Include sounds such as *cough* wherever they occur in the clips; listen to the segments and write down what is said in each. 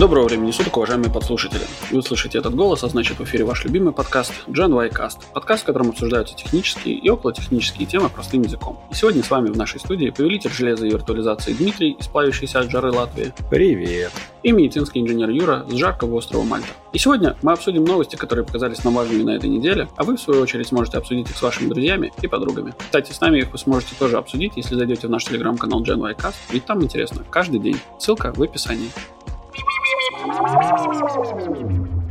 Доброго времени суток, уважаемые подслушатели. Вы слышите этот голос, а значит в эфире ваш любимый подкаст Gen Y Cast. Подкаст, в котором обсуждаются технические и околотехнические темы простым языком. И сегодня с вами в нашей студии повелитель железа и виртуализации Дмитрий, исправившийся от жары Латвии. Привет. И медицинский инженер Юра с жаркого острова Мальта. И сегодня мы обсудим новости, которые показались нам важными на этой неделе, а вы, в свою очередь, сможете обсудить их с вашими друзьями и подругами. Кстати, с нами их вы сможете тоже обсудить, если зайдете в наш телеграм-канал Gen Y Cast, ведь там интересно каждый день. Ссылка в описании.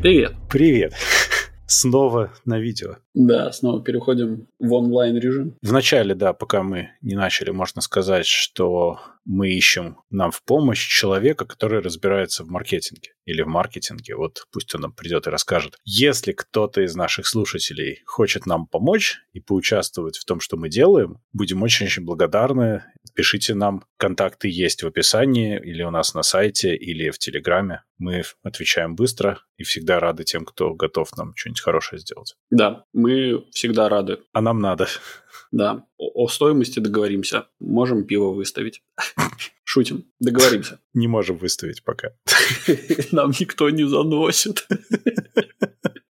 Привет. Привет. *laughs* Снова на видео. Да, снова переходим в онлайн режим. Вначале, да, пока мы не начали, можно сказать, что мы ищем нам в помощь человека, который разбирается в маркетинге или в маркетинге. Вот пусть он нам придет и расскажет. Если кто-то из наших слушателей хочет нам помочь и поучаствовать в том, что мы делаем, будем очень-очень благодарны. Пишите нам. Контакты есть в описании или у нас на сайте, или в Телеграме. Мы отвечаем быстро и всегда рады тем, кто готов нам что-нибудь хорошее сделать. Да, мы всегда рады. А нам надо. Да, о, о стоимости договоримся. Можем пиво выставить. Шутим, договоримся. Не можем выставить пока. *laughs* Нам никто не заносит.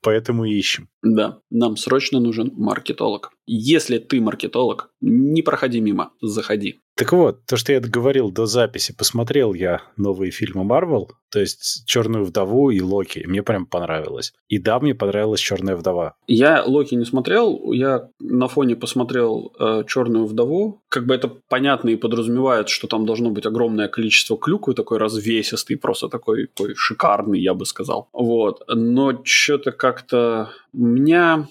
Поэтому и ищем. Да, нам срочно нужен маркетолог. Если ты маркетолог, не проходи мимо, заходи. Так вот, то, что я говорил до записи, посмотрел я новые фильмы Марвел, то есть «Черную вдову» и «Локи». Мне прям понравилось. И да, мне понравилась «Черная вдова». Я «Локи» не смотрел, я на фоне посмотрел э, «Черную вдову». Как бы это понятно и подразумевает, что там должно быть огромное количество клюквы, такой развесистый, просто такой, такой шикарный, я бы сказал. Вот. Но что-то как-то... Меня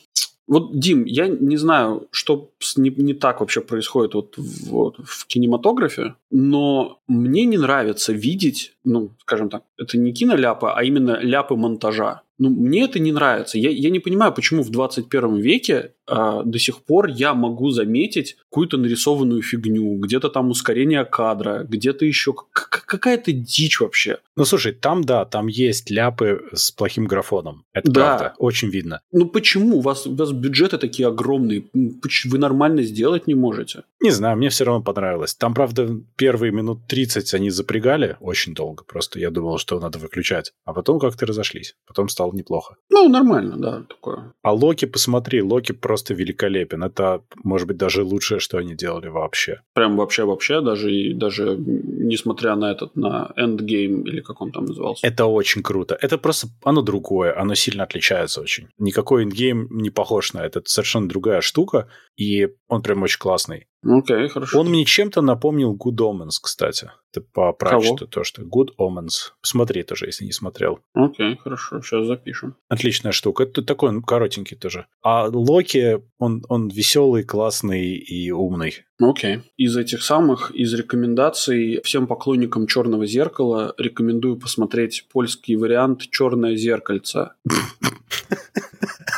вот, Дим, я не знаю, что не, не так вообще происходит вот в, вот в кинематографе, но мне не нравится видеть, ну, скажем так, это не киноляпы, а именно ляпы монтажа. Ну, мне это не нравится. Я, я не понимаю, почему в 21 веке э, до сих пор я могу заметить какую-то нарисованную фигню, где-то там ускорение кадра, где-то еще какая-то дичь вообще. Ну, слушай, там, да, там есть ляпы с плохим графоном. Это да. правда, очень видно. Ну, почему? У вас, у вас бюджеты такие огромные. Вы нормально сделать не можете? Не знаю, мне все равно понравилось. Там, правда, первые минут 30 они запрягали очень долго. Просто я думал, что надо выключать. А потом как-то разошлись. Потом стало неплохо. Ну, нормально, да, такое. А Локи, посмотри, Локи просто великолепен. Это, может быть, даже лучшее, что они делали вообще. Прям вообще-вообще, даже, и, даже несмотря на этот, на Endgame или как он там назывался. Это очень круто. Это просто, оно другое, оно сильно отличается очень. Никакой Endgame не похож на это. Это совершенно другая штука, и он прям очень классный. Окей, okay, хорошо. Он мне чем-то напомнил Good Omens, кстати. Это по прачету то, что Good Omens. Посмотри тоже, если не смотрел. Окей, okay, хорошо, сейчас запишем. Отличная штука. Это такой он коротенький тоже. А Локи, он, он веселый, классный и умный. Окей. Okay. Из этих самых, из рекомендаций всем поклонникам Черного зеркала рекомендую посмотреть польский вариант Черное зеркальце. *laughs*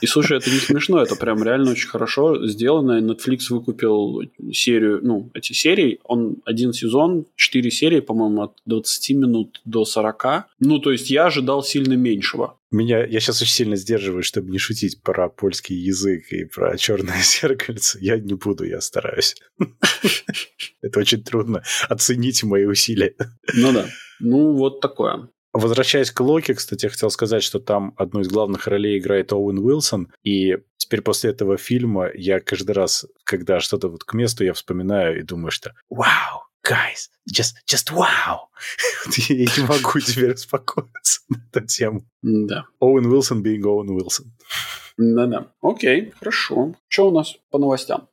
И слушай, это не смешно, это прям реально очень хорошо сделано. Netflix выкупил серию, ну, эти серии. Он один сезон, четыре серии, по-моему, от 20 минут до 40. Ну, то есть я ожидал сильно меньшего. Меня, я сейчас очень сильно сдерживаюсь, чтобы не шутить про польский язык и про черное *laughs* зеркальце. Я не буду, я стараюсь. *laughs* Это очень трудно. Оцените мои усилия. Ну да. Ну, вот такое. Возвращаясь к Локи, кстати, я хотел сказать, что там одну из главных ролей играет Оуэн Уилсон, и теперь после этого фильма я каждый раз, когда что-то вот к месту, я вспоминаю и думаю, что «Вау, guys, just, just wow!» *laughs* Я не могу теперь успокоиться на эту тему. Да. Оуэн Уилсон being Оуэн Уилсон. Да-да. Окей, хорошо. Что у нас по новостям?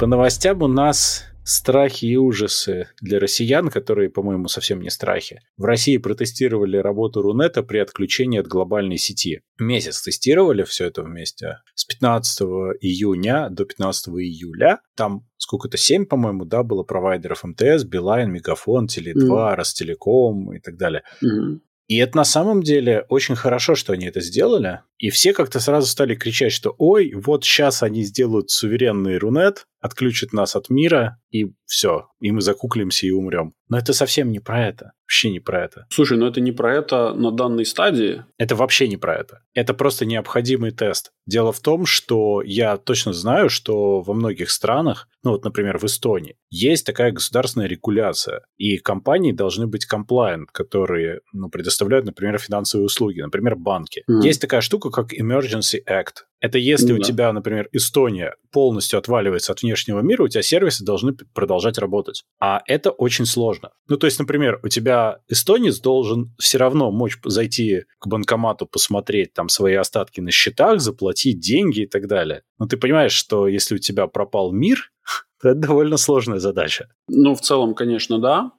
По новостям у нас страхи и ужасы для россиян, которые, по-моему, совсем не страхи. В России протестировали работу Рунета при отключении от глобальной сети. Месяц тестировали все это вместе. С 15 июня до 15 июля. Там сколько-то, 7, по-моему, да, было провайдеров МТС, Билайн, Мегафон, Теле2, mm. Ростелеком и так далее. Mm. И это на самом деле очень хорошо, что они это сделали, И все как-то сразу стали кричать, что ой, вот сейчас они сделают суверенный Рунет, отключат нас от мира, и все, и мы закуклимся и умрем. Но это совсем не про это. Вообще не про это. Слушай, ну это не про это на данной стадии. Это вообще не про это. Это просто необходимый тест. Дело в том, что я точно знаю, что во многих странах, ну вот, например, в Эстонии, есть такая государственная регуляция, и компании должны быть compliant, которые ну, предоставляют, например, финансовые услуги, например, банки. Mm. Есть такая штука, как Emergency Act. Это если ну, у тебя, например, Эстония полностью отваливается от внешнего мира, у тебя сервисы должны продолжать работать. А это очень сложно. Ну, то есть, например, у тебя эстонец должен все равно мочь зайти к банкомату, посмотреть там свои остатки на счетах, заплатить деньги и так далее. Но ты понимаешь, что если у тебя пропал мир, то *laughs* это довольно сложная задача. Ну, в целом, конечно, да.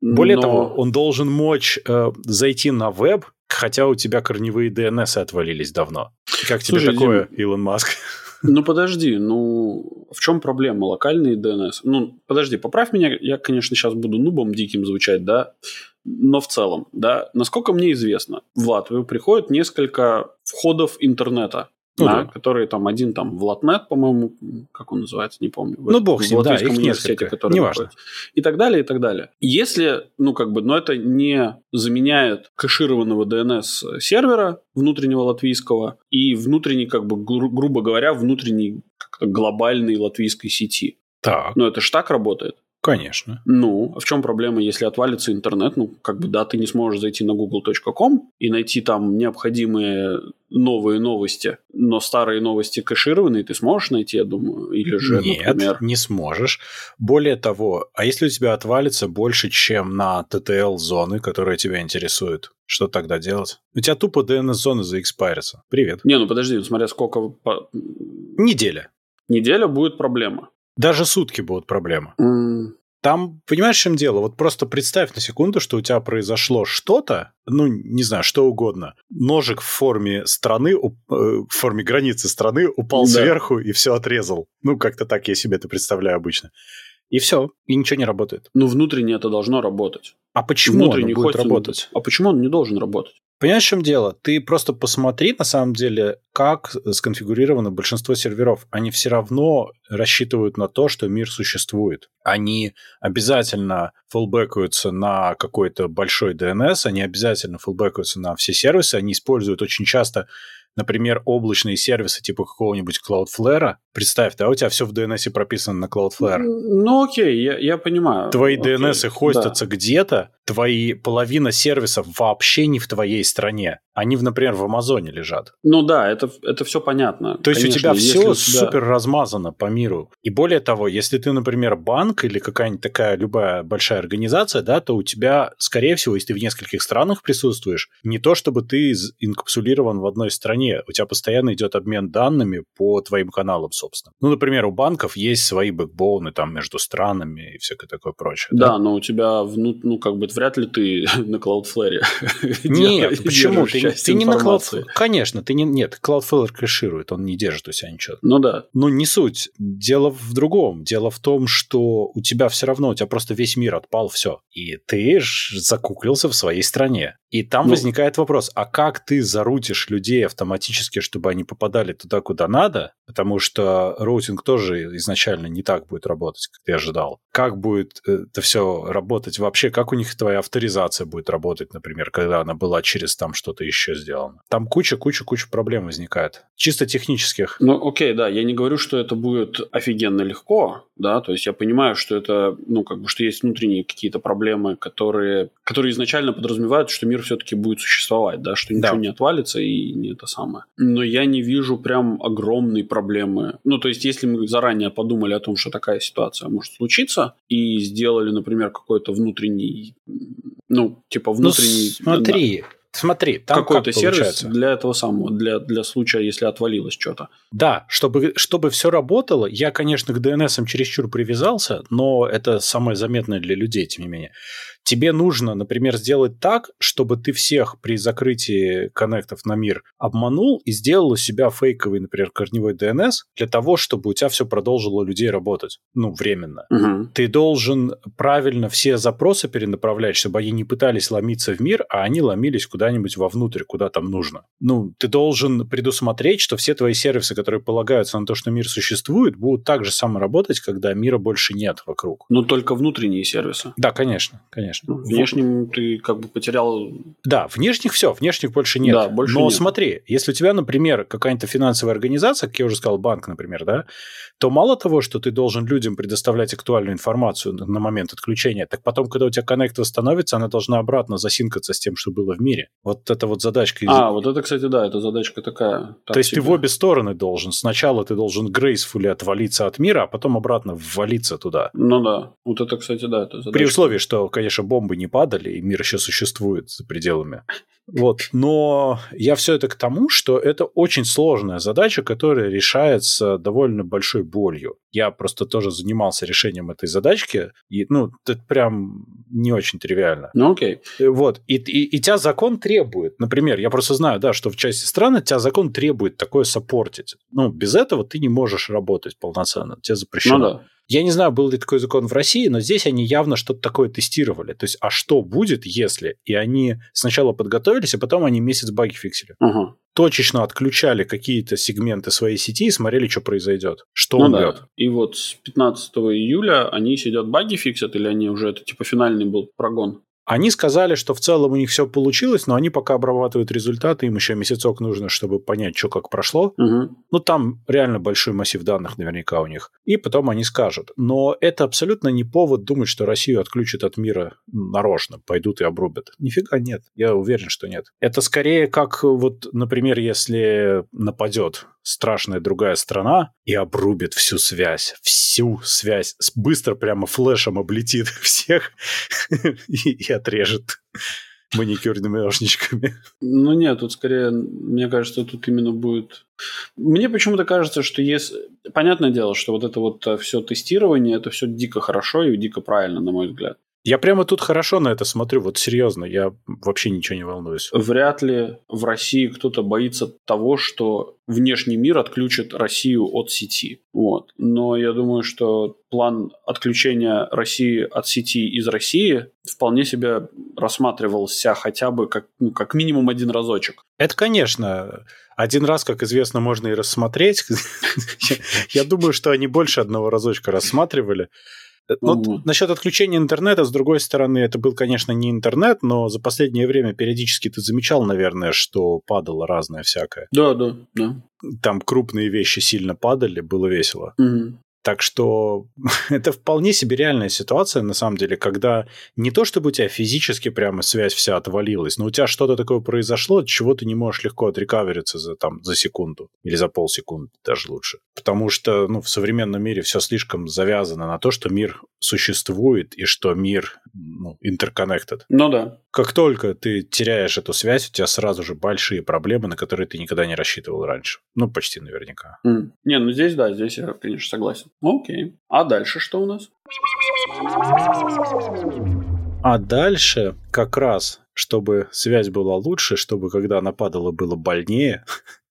Более но... того, он должен мочь э, зайти на веб, хотя у тебя корневые DNS отвалились давно. Как тебе Слушай, такое, Дим, Илон Маск? *laughs* Ну, подожди, ну, в чем проблема? Локальные DNS? Ну, подожди, поправь меня, я, конечно, сейчас буду нубом диким звучать, да, но в целом, да, насколько мне известно, в Латвию приходит несколько входов интернета. Ну, да, да. которые там один там в Латнет, по-моему, как он называется, не помню. Ну, бог с ним, да, их несколько, который неважно. И так далее, и так далее. Если, ну, как бы, но это не заменяет кэшированного DNS-сервера внутреннего латвийского и внутренней, как бы, гру- грубо говоря, внутренней глобальной латвийской сети. Так. Но это ж так работает. Конечно. Ну, а в чем проблема, если отвалится интернет? Ну, как бы, да, ты не сможешь зайти на google.com и найти там необходимые новые новости, но старые новости кэшированные ты сможешь найти, я думаю, или же, Нет, например... не сможешь. Более того, а если у тебя отвалится больше, чем на TTL-зоны, которые тебя интересуют, что тогда делать? У тебя тупо DNS-зоны заэкспарятся. Привет. Не, ну подожди, смотря сколько... Неделя. Неделя будет проблема. Даже сутки будут проблемы. Mm. Там, понимаешь, в чем дело? Вот просто представь на секунду, что у тебя произошло что-то, ну, не знаю, что угодно. Ножик в форме страны, э, в форме границы страны упал да. сверху и все отрезал. Ну, как-то так я себе это представляю обычно. И все, и ничего не работает. Ну, внутренне это должно работать. А почему оно будет работать? А почему он не должен работать? Понимаешь, в чем дело? Ты просто посмотри, на самом деле, как сконфигурировано большинство серверов. Они все равно рассчитывают на то, что мир существует. Они обязательно фулбекаются на какой-то большой DNS, они обязательно фулбекаются на все сервисы, они используют очень часто например, облачные сервисы типа какого-нибудь Cloudflare. Представь, да, у тебя все в DNS прописано на Cloudflare. Ну окей, я, я понимаю. Твои окей, DNS хостятся да. где-то, твои половина сервисов вообще не в твоей стране. Они, например, в Амазоне лежат. Ну да, это, это все понятно. То есть Конечно, у тебя все супер размазано по миру. И более того, если ты, например, банк или какая-нибудь такая любая большая организация, да, то у тебя, скорее всего, если ты в нескольких странах присутствуешь, не то чтобы ты инкапсулирован в одной стране, у тебя постоянно идет обмен данными по твоим каналам, собственно. Ну, например, у банков есть свои бэкбоуны там между странами и всякое такое прочее. Да, да? но у тебя, ну, как бы вряд ли ты *laughs* на Cloudflare. *laughs* Нет, почему? Ты, ты не на Cloudflare. Конечно, ты не... Нет, Cloudflare кэширует, он не держит у себя ничего. Ну да. Но не суть. Дело в другом. Дело в том, что у тебя все равно, у тебя просто весь мир отпал, все. И ты закуклился в своей стране. И там ну, возникает вопрос, а как ты зарутишь людей автоматически, чтобы они попадали туда, куда надо? Потому что роутинг тоже изначально не так будет работать, как ты ожидал. Как будет э, это все работать вообще? Как у них твоя авторизация будет работать, например, когда она была через там что-то еще сделано? Там куча-куча-куча проблем возникает. Чисто технических. Ну, окей, да, я не говорю, что это будет офигенно легко, да, то есть я понимаю, что это, ну, как бы, что есть внутренние какие-то проблемы, которые, которые изначально подразумевают, что мир все-таки будет существовать, да, что ничего да. не отвалится и не это самое. Но я не вижу прям огромной проблемы. Ну, то есть, если мы заранее подумали о том, что такая ситуация может случиться, и сделали, например, какой-то внутренний, ну, типа ну, внутренний... Ну, смотри, да. Смотри, там какой-то как сервис для этого самого, для, для случая, если отвалилось что-то. Да, чтобы, чтобы все работало, я, конечно, к DNS чересчур привязался, но это самое заметное для людей, тем не менее. Тебе нужно, например, сделать так, чтобы ты всех при закрытии коннектов на мир обманул и сделал у себя фейковый, например, корневой DNS для того, чтобы у тебя все продолжило людей работать. Ну, временно. Угу. Ты должен правильно все запросы перенаправлять, чтобы они не пытались ломиться в мир, а они ломились куда-нибудь вовнутрь, куда там нужно. Ну, ты должен предусмотреть, что все твои сервисы, которые полагаются на то, что мир существует, будут так же само работать, когда мира больше нет вокруг. Ну, только внутренние сервисы. Да, конечно, конечно. Ну, внешним ты как бы потерял... Да, внешних все, внешних больше нет. Да, больше Но нет. смотри, если у тебя, например, какая-то финансовая организация, как я уже сказал, банк, например, да, то мало того, что ты должен людям предоставлять актуальную информацию на момент отключения, так потом, когда у тебя коннект восстановится, она должна обратно засинкаться с тем, что было в мире. Вот это вот задачка. из- А, вот это, кстати, да, это задачка такая. то есть ты в обе стороны должен. Сначала ты должен грейсфулли отвалиться от мира, а потом обратно ввалиться туда. Ну да, вот это, кстати, да, это задачка. При условии, что, конечно, бомбы не падали, и мир еще существует за пределами. Вот. Но я все это к тому, что это очень сложная задача, которая решается довольно большой болью. Я просто тоже занимался решением этой задачки, и, ну, это прям не очень тривиально. Ну окей. Э, Вот. И, и, и тебя закон требует. Например, я просто знаю, да, что в части страны тебя закон требует такое саппортить. Ну, без этого ты не можешь работать полноценно. Тебе запрещено. Ну да. Я не знаю, был ли такой закон в России, но здесь они явно что-то такое тестировали. То есть, а что будет, если? И они сначала подготовились, а потом они месяц баги фиксили. Ага. Точечно отключали какие-то сегменты своей сети и смотрели, что произойдет. Что Ну умрет. да. И вот с 15 июля они сидят баги фиксят, или они уже это типа финальный был прогон? Они сказали, что в целом у них все получилось, но они пока обрабатывают результаты, им еще месяцок нужно, чтобы понять, что как прошло. Угу. Ну, там реально большой массив данных наверняка у них. И потом они скажут. Но это абсолютно не повод думать, что Россию отключат от мира нарочно, пойдут и обрубят. Нифига нет. Я уверен, что нет. Это скорее как вот, например, если нападет страшная другая страна и обрубит всю связь, всю связь, быстро прямо флешем облетит *laughs* всех *laughs* и, отрежет маникюрными ножничками. Ну нет, тут скорее, мне кажется, тут именно будет... Мне почему-то кажется, что если... Понятное дело, что вот это вот все тестирование, это все дико хорошо и дико правильно, на мой взгляд. Я прямо тут хорошо на это смотрю, вот серьезно, я вообще ничего не волнуюсь. Вряд ли в России кто-то боится того, что внешний мир отключит Россию от сети. Вот. Но я думаю, что план отключения России от сети из России вполне себе рассматривался хотя бы как, ну, как минимум один разочек. Это, конечно, один раз, как известно, можно и рассмотреть. *laughs* Я- думаю, что они больше одного разочка рассматривали. Ну, Мгм. насчет отключения интернета, с другой стороны, это был, конечно, не интернет, но за последнее время периодически ты замечал, наверное, что падало разное всякое. Да, да, да. Там крупные вещи сильно падали, было весело. Мгм. Так что *laughs* это вполне себе реальная ситуация, на самом деле, когда не то, чтобы у тебя физически прямо связь вся отвалилась, но у тебя что-то такое произошло, от чего ты не можешь легко отрекавериться за, там, за секунду или за полсекунды, даже лучше. Потому что ну, в современном мире все слишком завязано на то, что мир существует и что мир ну, interconnected. Ну да. Как только ты теряешь эту связь, у тебя сразу же большие проблемы, на которые ты никогда не рассчитывал раньше. Ну, почти наверняка. М. Не, ну здесь да, здесь я, конечно, согласен. Окей. А дальше что у нас? А дальше как раз, чтобы связь была лучше, чтобы когда она падала было больнее, *laughs*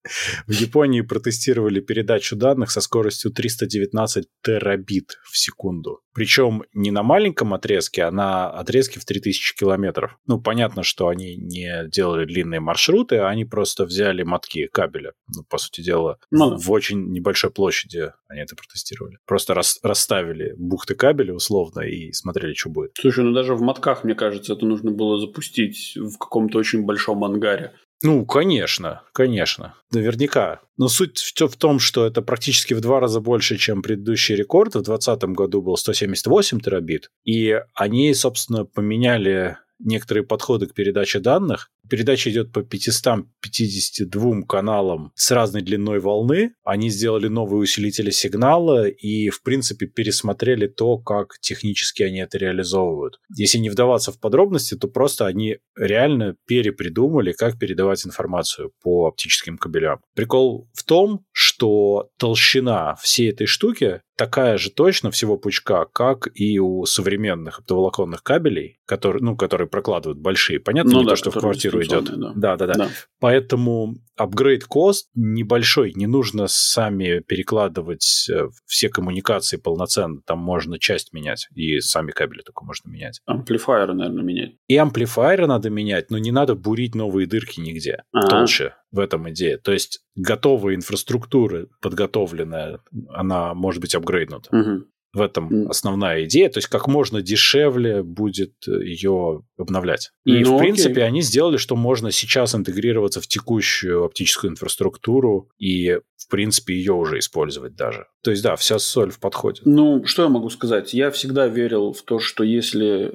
в Японии протестировали передачу данных со скоростью 319 терабит в секунду. Причем не на маленьком отрезке, а на отрезке в 3000 километров. Ну, понятно, что они не делали длинные маршруты, а они просто взяли мотки кабеля. Ну, по сути дела, Ну в очень небольшой площади они это протестировали. Просто рас- расставили бухты кабеля условно и смотрели, что будет. Слушай, ну даже в мотках, мне кажется, это нужно было запустить в каком-то очень большом ангаре. Ну, конечно, конечно, наверняка. Но суть в, в том, что это практически в два раза больше, чем предыдущий рекорд. В 2020 году был 178 терабит. И они, собственно, поменяли некоторые подходы к передаче данных. Передача идет по 552 каналам с разной длиной волны. Они сделали новые усилители сигнала и, в принципе, пересмотрели то, как технически они это реализовывают. Если не вдаваться в подробности, то просто они реально перепридумали, как передавать информацию по оптическим кабелям. Прикол в том, что толщина всей этой штуки такая же точно всего пучка, как и у современных оптоволоконных кабелей, которые, ну, которые прокладывают большие. Понятно, ну, не да, то, что в квартиру идет. Да. да, да, да. да. Поэтому апгрейд кост небольшой, не нужно сами перекладывать э, все коммуникации полноценно. Там можно часть менять, и сами кабели только можно менять. Амплифайеры, наверное, менять. И амплифайеры надо менять, но не надо бурить новые дырки нигде. А-а-а. Толще в этом идея. То есть готовая инфраструктура, подготовленная, она может быть апгрейднута. Угу. В этом основная идея. То есть как можно дешевле будет ее обновлять. И, ну, в принципе, окей. они сделали, что можно сейчас интегрироваться в текущую оптическую инфраструктуру и, в принципе, ее уже использовать даже. То есть, да, вся соль в подходе. Ну, что я могу сказать? Я всегда верил в то, что если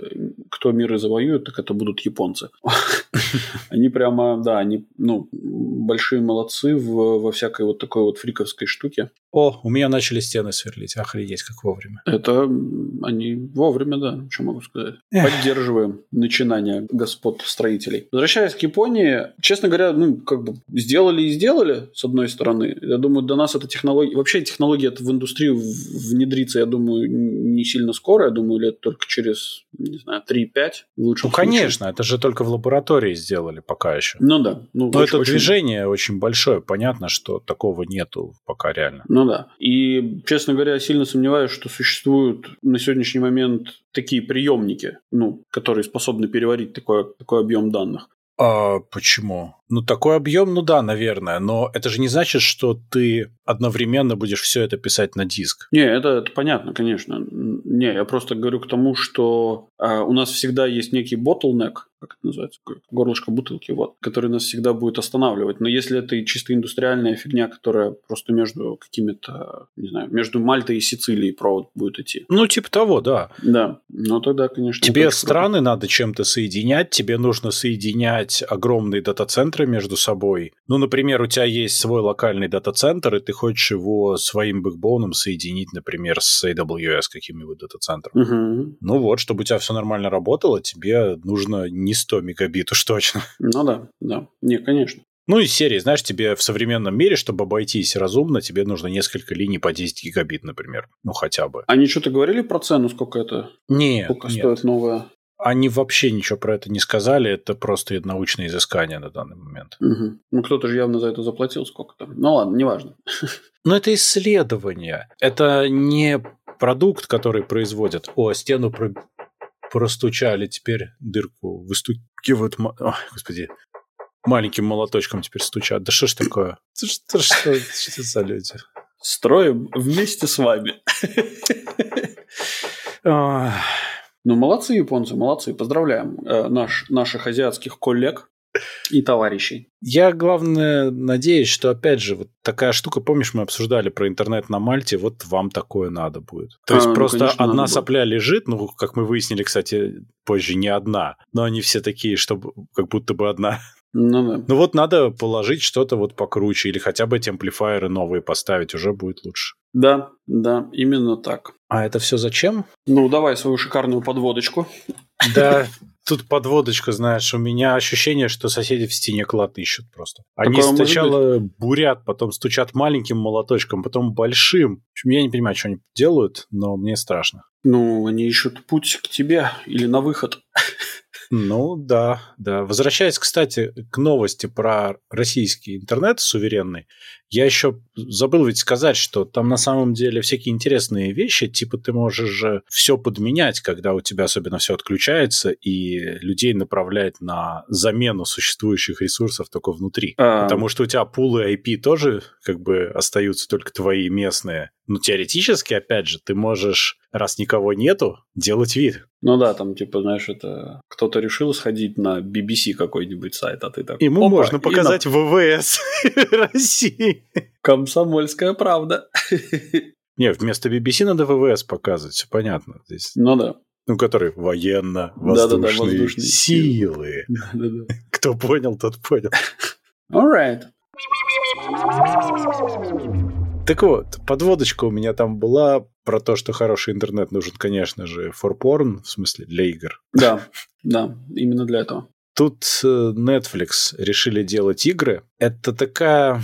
кто мир и завоюет, так это будут японцы. *laughs* Они прямо, да, они, ну, большие молодцы во всякой вот такой вот фриковской штуке. О, у меня начали стены сверлить. Охренеть, как вовремя. Это они вовремя, да, что могу сказать. Поддерживаем начинания господ строителей. Возвращаясь к Японии, честно говоря, ну, как бы сделали и сделали, с одной стороны. Я думаю, до нас эта технология... Вообще технология в индустрию внедриться, я думаю, не сильно скоро. Я думаю, лет только через, не знаю, 3-5 в лучшем Ну, конечно, это же только в лаборатории сделали пока еще. Ну да. Ну, Но это очень... движение очень большое. Понятно, что такого нету пока реально. Ну да. И, честно говоря, сильно сомневаюсь, что существуют на сегодняшний момент такие приемники, ну, которые способны переварить такой, такой объем данных. А почему? Ну, такой объем, ну да, наверное, но это же не значит, что ты одновременно будешь все это писать на диск. Не, это, это понятно, конечно. Не, я просто говорю к тому, что э, у нас всегда есть некий bottleneck, как это называется, горлышко бутылки, вот, который нас всегда будет останавливать. Но если это чисто индустриальная фигня, которая просто между какими-то, не знаю, между Мальтой и Сицилией провод будет идти. Ну, типа того, да. Да, ну тогда, конечно. Тебе страны круто. надо чем-то соединять, тебе нужно соединять огромные дата-центры центры между собой. Ну, например, у тебя есть свой локальный дата-центр, и ты хочешь его своим бэкбоуном соединить, например, с AWS каким-нибудь дата-центром. Угу. Ну вот, чтобы у тебя все нормально работало, тебе нужно не 100 мегабит уж точно. Ну да, да. Не, конечно. Ну, из серии, знаешь, тебе в современном мире, чтобы обойтись разумно, тебе нужно несколько линий по 10 гигабит, например. Ну, хотя бы. Они что-то говорили про цену, сколько это? Нет, Сколько нет. стоит новая? Они вообще ничего про это не сказали, это просто научное изыскание на данный момент. Угу. Ну, кто-то же явно за это заплатил сколько-то. Ну ладно, неважно. *laughs* Но это исследование. Это не продукт, который производят. О, стену про... простучали, теперь дырку выстукивают. Ой, господи, маленьким молоточком теперь стучат. Да что ж такое? *laughs* Что, что, что за люди? Строим вместе с вами. Ну, молодцы японцы, молодцы. Поздравляем э, наш, наших азиатских коллег и товарищей. Я, главное, надеюсь, что, опять же, вот такая штука, помнишь, мы обсуждали про интернет на Мальте, вот вам такое надо будет. То есть а, ну, просто конечно, одна сопля будет. лежит, ну, как мы выяснили, кстати, позже не одна, но они все такие, чтобы как будто бы одна. Ну, да. ну вот надо положить что-то вот покруче или хотя бы эти амплифайеры новые поставить, уже будет лучше. Да, да, именно так. А это все зачем? Ну, давай свою шикарную подводочку. Да, *laughs* тут подводочка, знаешь, у меня ощущение, что соседи в стене клад ищут просто. Они Такое сначала бурят, потом стучат маленьким молоточком, потом большим. Я не понимаю, что они делают, но мне страшно. Ну, они ищут путь к тебе или на выход. *laughs* Ну да, да. Возвращаясь, кстати, к новости про российский интернет суверенный, я еще забыл ведь сказать, что там на самом деле всякие интересные вещи, типа ты можешь же все подменять, когда у тебя особенно все отключается, и людей направлять на замену существующих ресурсов только внутри. А... Потому что у тебя пулы IP тоже как бы остаются только твои местные. Но теоретически, опять же, ты можешь, раз никого нету, делать вид. Ну да, там, типа, знаешь, это кто-то решил сходить на BBC какой-нибудь сайт, а ты так... Ему можно показать на... ВВС *laughs* России. Комсомольская правда. *laughs* Не, вместо BBC надо ВВС показывать, все понятно. Здесь... Ну да. Ну, который военно-воздушные да, да, силы. Да, *laughs* Кто понял, тот понял. Alright. Так вот, подводочка у меня там была про то, что хороший интернет нужен, конечно же, for porn, в смысле для игр. Да, да, именно для этого. Тут э, Netflix решили делать игры. Это такая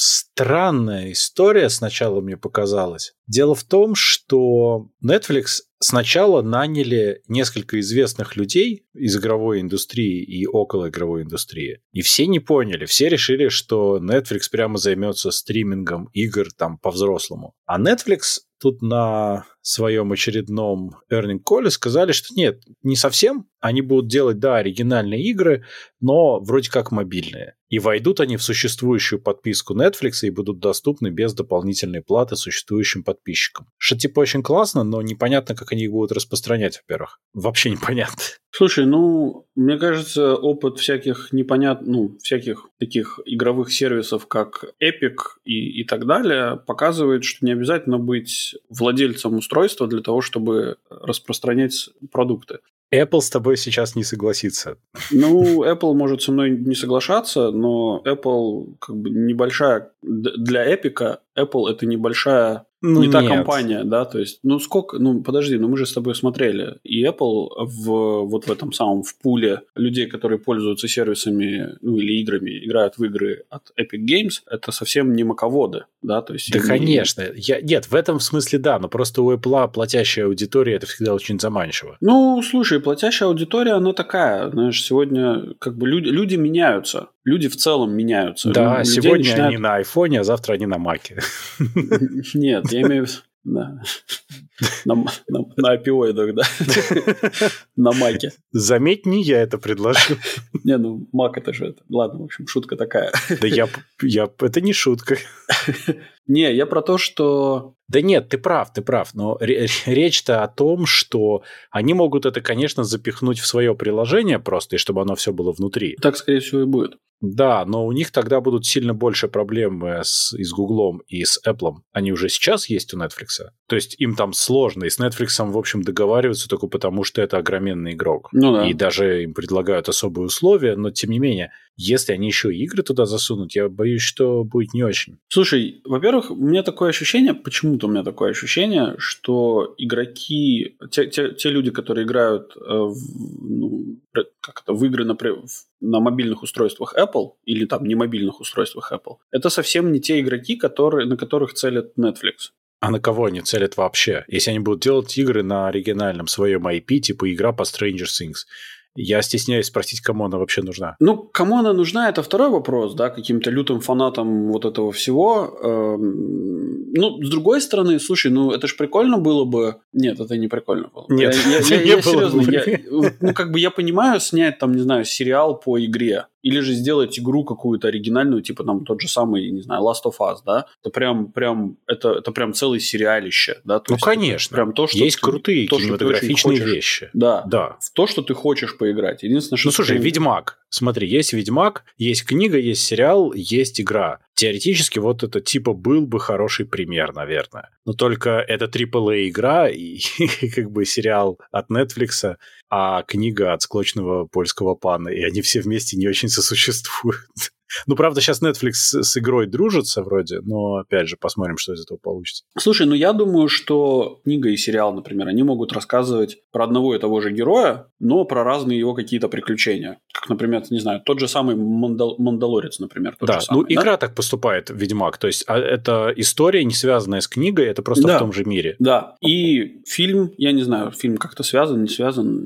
странная история сначала мне показалась. Дело в том, что Netflix сначала наняли несколько известных людей из игровой индустрии и около игровой индустрии. И все не поняли. Все решили, что Netflix прямо займется стримингом игр там по-взрослому. А Netflix тут на своем очередном earning call сказали, что нет, не совсем. Они будут делать, да, оригинальные игры, но вроде как мобильные. И войдут они в существующую подписку Netflix и будут доступны без дополнительной платы существующим подписчикам. Что типа очень классно, но непонятно, как они их будут распространять, во-первых. Вообще непонятно. Слушай, ну, мне кажется, опыт всяких непонятных, ну, всяких таких игровых сервисов, как Epic и, и так далее, показывает, что не обязательно быть владельцем устройства для того, чтобы распространять продукты. Apple с тобой сейчас не согласится. Ну, Apple может со мной не соглашаться, но Apple как бы небольшая... Для Epic Apple это небольшая ну, не нет. та компания, да, то есть, ну сколько, ну подожди, ну мы же с тобой смотрели, и Apple в вот в этом самом в пуле людей, которые пользуются сервисами, ну или играми, играют в игры от Epic Games, это совсем не маководы, да, то есть. Да, они... конечно, я нет, в этом смысле да, но просто у Apple платящая аудитория это всегда очень заманчиво. Ну, слушай, платящая аудитория, она такая, знаешь, сегодня как бы люди люди меняются, люди в целом меняются. Да, сегодня начинают... они на айфоне, а завтра они на маке. Нет, я имею в виду... Да. На, на, на опиоидах, да. на маке. Заметь, не я это предложил. Не, ну мак это же это. Ладно, в общем, шутка такая. Да я, я это не шутка. Не, я про то, что... Да нет, ты прав, ты прав, но речь-то о том, что они могут это, конечно, запихнуть в свое приложение просто, и чтобы оно все было внутри. Так, скорее всего, и будет. Да, но у них тогда будут сильно больше проблемы с, и с Гуглом, и с Apple. Они уже сейчас есть у Netflix. То есть им там сложно, и с Netflix, в общем, договариваются только потому, что это огроменный игрок. Ну да. И даже им предлагают особые условия, но тем не менее, если они еще игры туда засунут, я боюсь, что будет не очень. Слушай, во-первых, у меня такое ощущение, почему-то у меня такое ощущение, что игроки, те, те, те люди, которые играют э, в, ну, как это, в игры на, на мобильных устройствах Apple или там не мобильных устройствах Apple, это совсем не те игроки, которые, на которых целят Netflix. А на кого они целят вообще? Если они будут делать игры на оригинальном своем IP, типа игра по Stranger Things, я стесняюсь спросить, кому она вообще нужна. Ну, кому она нужна, это второй вопрос, да, каким-то лютым фанатам вот этого всего. Эм, ну, с другой стороны, слушай, ну, это же прикольно было бы... Нет, это не прикольно было. Нет, я, я, *laughs* я, не я, было серьезно, бы. я, ну, как бы я понимаю снять там, не знаю, сериал по игре, или же сделать игру какую-то оригинальную, типа там тот же самый, не знаю, Last of Us, да? Это прям, прям, это, это прям целый сериалище, да? То ну, есть, конечно. Прям то, что Есть ты, крутые то, кинематографичные что вещи. Да. Да. В то, что ты хочешь поиграть. Единственное, что... Ну, слушай, ты... Ведьмак. Смотри, есть Ведьмак, есть книга, есть сериал, есть игра. Теоретически вот это типа был бы хороший пример, наверное. Но только это AAA игра и, *laughs* и как бы сериал от Netflix, а книга от склочного польского пана, и они все вместе не очень сосуществуют. Ну, правда, сейчас Netflix с, игрой дружится вроде, но, опять же, посмотрим, что из этого получится. Слушай, ну я думаю, что книга и сериал, например, они могут рассказывать про одного и того же героя, но про разные его какие-то приключения. Как, например, не знаю, тот же самый Мандал- Мандалорец, например. Да, же самый, ну игра так поступает, Ведьмак. То есть а это история, не связанная с книгой, это просто Да. в том же мире. Да, и фильм, я не знаю, фильм как-то связан, не связан.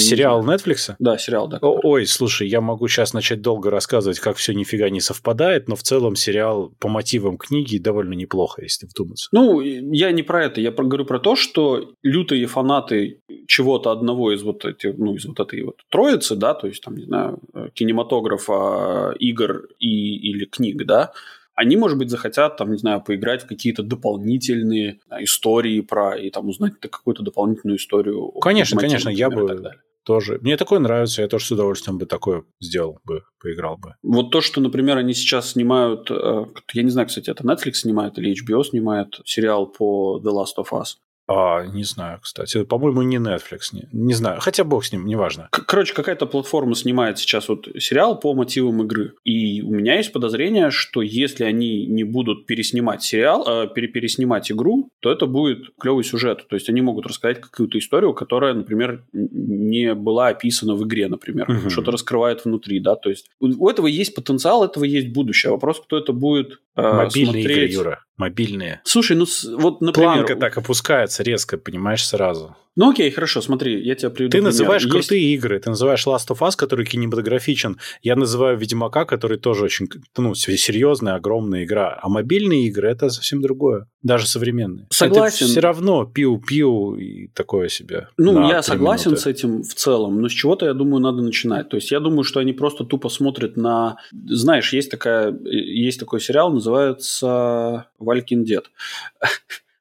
Сериал. Netflix? Да, сериал, да. О- Ой, слушай, я могу сейчас начать долго рассказывать, как все нифига не совпадает, но в целом сериал по мотивам книги довольно неплохо, если вдуматься. Ну, я не про это, я говорю про то, что лютые фанаты чего-то одного из вот этих, ну, из вот этой вот троицы, да, то есть там, не знаю, э, кинематографа, игр и, или книг, да, они, может быть, захотят, там, не знаю, поиграть в какие-то дополнительные а, истории про, и там узнать какую-то дополнительную историю. Конечно, конечно, я бы-. Тоже. Мне такое нравится, я тоже с удовольствием бы такое сделал бы, поиграл бы. Вот то, что, например, они сейчас снимают, э, я не знаю, кстати, это Netflix снимает или HBO снимает сериал по The Last of Us. А, не знаю, кстати. По-моему, не Netflix. Не, не знаю. Хотя бог с ним, неважно. Короче, какая-то платформа снимает сейчас вот сериал по мотивам игры. И у меня есть подозрение, что если они не будут переснимать сериал, э, переснимать игру, то это будет клевый сюжет. То есть они могут рассказать какую-то историю, которая, например, не была описана в игре, например. Угу. Что-то раскрывает внутри, да. То есть у этого есть потенциал, этого есть будущее. Вопрос, кто это будет э, Мобильные смотреть. игры, Юра мобильные. Слушай, ну вот, например... Планка так опускается резко, понимаешь, сразу. Ну окей, хорошо, смотри, я тебя приведу Ты пример. называешь Есть... крутые игры, ты называешь Last of Us, который кинематографичен. Я называю Ведьмака, который тоже очень ну, серьезная, огромная игра. А мобильные игры – это совсем другое. Даже современные. Согласен. Это все равно пиу-пиу и такое себе. Ну, я согласен минуты. с этим в целом, но с чего-то, я думаю, надо начинать. То есть я думаю, что они просто тупо смотрят на... Знаешь, есть, такая, есть такой сериал, называется Walking Dead.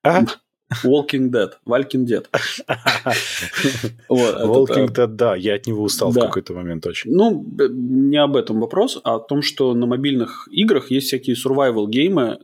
Ага. Walking Dead. Walking Dead. *laughs* вот, Walking это, Dead, да, я от него устал да. в какой-то момент очень. Ну, не об этом вопрос, а о том, что на мобильных играх есть всякие survival геймы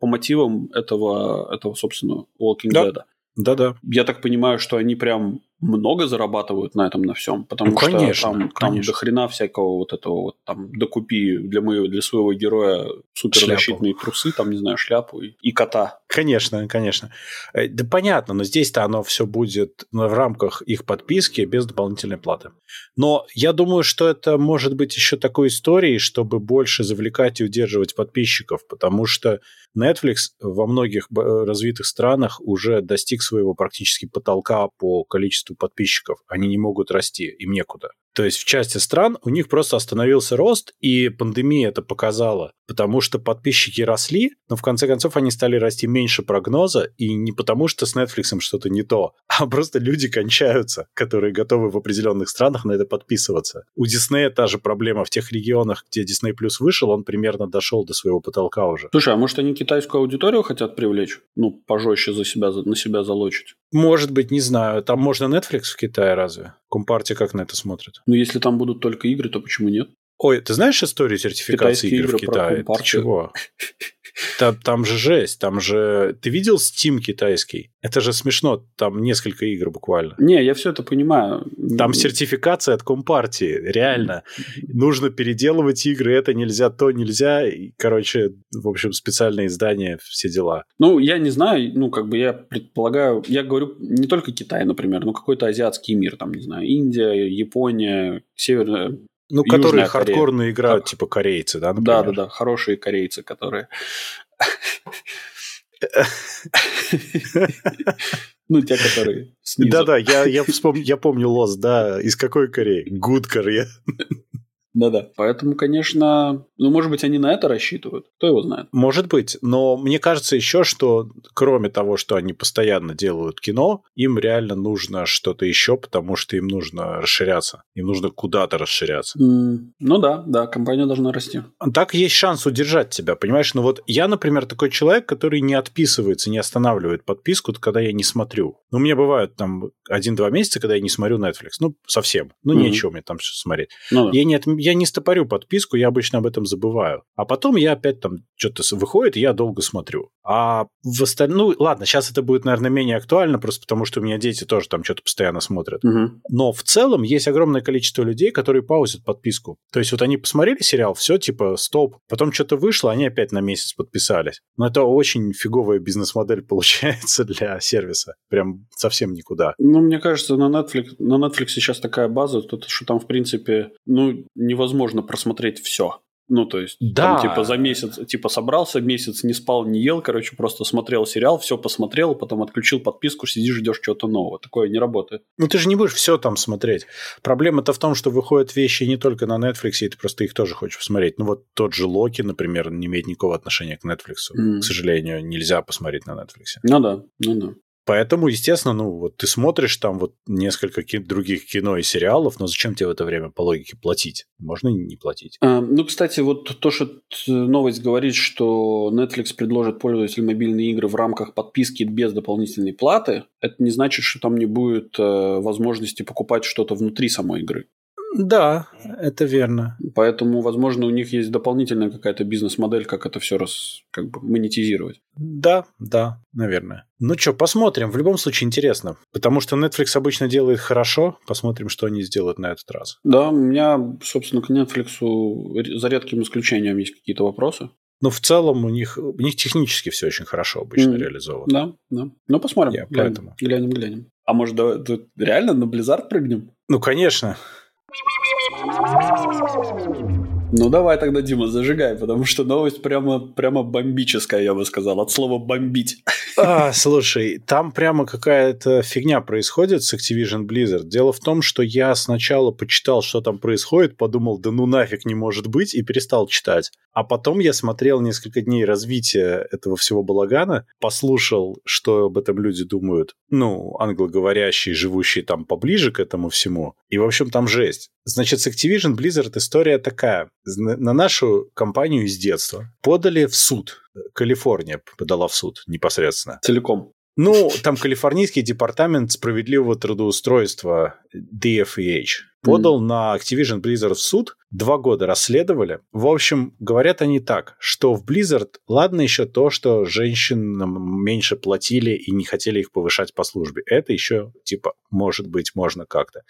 по мотивам этого, этого собственно, Walking да. Dead. Да-да. Я так понимаю, что они прям много зарабатывают на этом на всем, потому ну, конечно, что там, там до хрена всякого вот этого вот там докупи для моего для своего героя суперзащитные трусы, там не знаю шляпу и, и кота. Конечно, конечно. Э, да понятно, но здесь-то оно все будет в рамках их подписки без дополнительной платы. Но я думаю, что это может быть еще такой историей, чтобы больше завлекать и удерживать подписчиков, потому что Netflix во многих э, развитых странах уже достиг своего практически потолка по количеству подписчиков. Они не могут расти, им некуда. То есть в части стран у них просто остановился рост, и пандемия это показала, потому что подписчики росли, но в конце концов они стали расти меньше прогноза, и не потому что с Netflix что-то не то, *laughs* а просто люди кончаются, которые готовы в определенных странах на это подписываться. У Disney та же проблема в тех регионах, где Disney Plus вышел, он примерно дошел до своего потолка уже. Слушай, а может они китайскую аудиторию хотят привлечь? Ну, пожестче за себя, на себя залочить? Может быть, не знаю. Там можно Netflix в Китае разве? Компартия как на это смотрит? Ну, если там будут только игры, то почему нет? Ой, ты знаешь историю сертификации Китайские игр в Китае? Ты чего? Там, там же жесть, там же... Ты видел Steam китайский? Это же смешно, там несколько игр буквально. Не, я все это понимаю. Там сертификация от Компартии, реально. Нужно переделывать игры, это нельзя, то нельзя. И, короче, в общем, специальное издание, все дела. Ну, я не знаю, ну, как бы я предполагаю... Я говорю не только Китай, например, но какой-то азиатский мир, там, не знаю, Индия, Япония, Северная ну, которые хардкорно играют, типа корейцы, да, например? Да, да, да, хорошие корейцы, которые... Ну, те, которые снизу. Да-да, я, я, вспом... я помню Лос, да. Из какой Кореи? Good Korea. Да-да. Поэтому, конечно, ну, может быть, они на это рассчитывают. Кто его знает? Может быть. Но мне кажется еще, что кроме того, что они постоянно делают кино, им реально нужно что-то еще, потому что им нужно расширяться. Им нужно куда-то расширяться. Mm, ну да, да, компания должна расти. Так есть шанс удержать тебя, понимаешь? Ну вот я, например, такой человек, который не отписывается, не останавливает подписку, когда я не смотрю. Ну, у меня бывают там один-два месяца, когда я не смотрю Netflix. Ну, совсем. Ну, mm-hmm. нечего мне там все смотреть. Ну, да. Я не от я не стопорю подписку, я обычно об этом забываю. А потом я опять там что-то выходит, я долго смотрю. А в остальном... Ну, ладно, сейчас это будет, наверное, менее актуально, просто потому что у меня дети тоже там что-то постоянно смотрят. Угу. Но в целом есть огромное количество людей, которые паузят подписку. То есть вот они посмотрели сериал, все, типа, стоп. Потом что-то вышло, они опять на месяц подписались. Но это очень фиговая бизнес-модель *laughs* получается для сервиса. Прям совсем никуда. Ну, мне кажется, на Netflix, на Netflix сейчас такая база, что там, в принципе, ну, невозможно просмотреть все. Ну, то есть, да. там, типа, за месяц, типа, собрался, месяц не спал, не ел, короче, просто смотрел сериал, все посмотрел, потом отключил подписку, сидишь, ждешь чего-то нового. Такое не работает. Ну, ты же не будешь все там смотреть. Проблема-то в том, что выходят вещи не только на Netflix, и ты просто их тоже хочешь посмотреть. Ну, вот тот же Локи, например, не имеет никакого отношения к Netflix. Mm. К сожалению, нельзя посмотреть на Netflix. Ну да, ну да. Поэтому, естественно, ну вот ты смотришь там вот несколько ки- других кино и сериалов, но зачем тебе в это время по логике платить? Можно не платить. А, ну, кстати, вот то, что новость говорит, что Netflix предложит пользователям мобильные игры в рамках подписки без дополнительной платы, это не значит, что там не будет э, возможности покупать что-то внутри самой игры. Да, это верно. Поэтому, возможно, у них есть дополнительная какая-то бизнес-модель, как это все раз как бы монетизировать. Да, да, наверное. Ну что, посмотрим. В любом случае интересно. Потому что Netflix обычно делает хорошо. Посмотрим, что они сделают на этот раз. Да, у меня, собственно, к Netflix за редким исключением есть какие-то вопросы. Но в целом у них, у них технически все очень хорошо обычно mm. реализовано. Да, да. Ну, посмотрим. Я глянем, поэтому. глянем, глянем. А может, давай, реально на Blizzard прыгнем? Ну, конечно. Thank *laughs* you. Ну давай тогда, Дима, зажигай, потому что новость прямо, прямо бомбическая, я бы сказал, от слова бомбить. А, слушай, там прямо какая-то фигня происходит с Activision Blizzard. Дело в том, что я сначала почитал, что там происходит, подумал, да ну нафиг не может быть, и перестал читать. А потом я смотрел несколько дней развития этого всего балагана, послушал, что об этом люди думают, ну, англоговорящие, живущие там поближе к этому всему. И, в общем, там жесть. Значит, с Activision Blizzard история такая. На нашу компанию из детства подали в суд. Калифорния подала в суд непосредственно. Целиком. Ну, там Калифорнийский департамент справедливого трудоустройства DFEH подал mm. на Activision Blizzard в суд, два года расследовали. В общем, говорят они так, что в Blizzard, ладно еще то, что женщинам меньше платили и не хотели их повышать по службе. Это еще, типа, может быть, можно как-то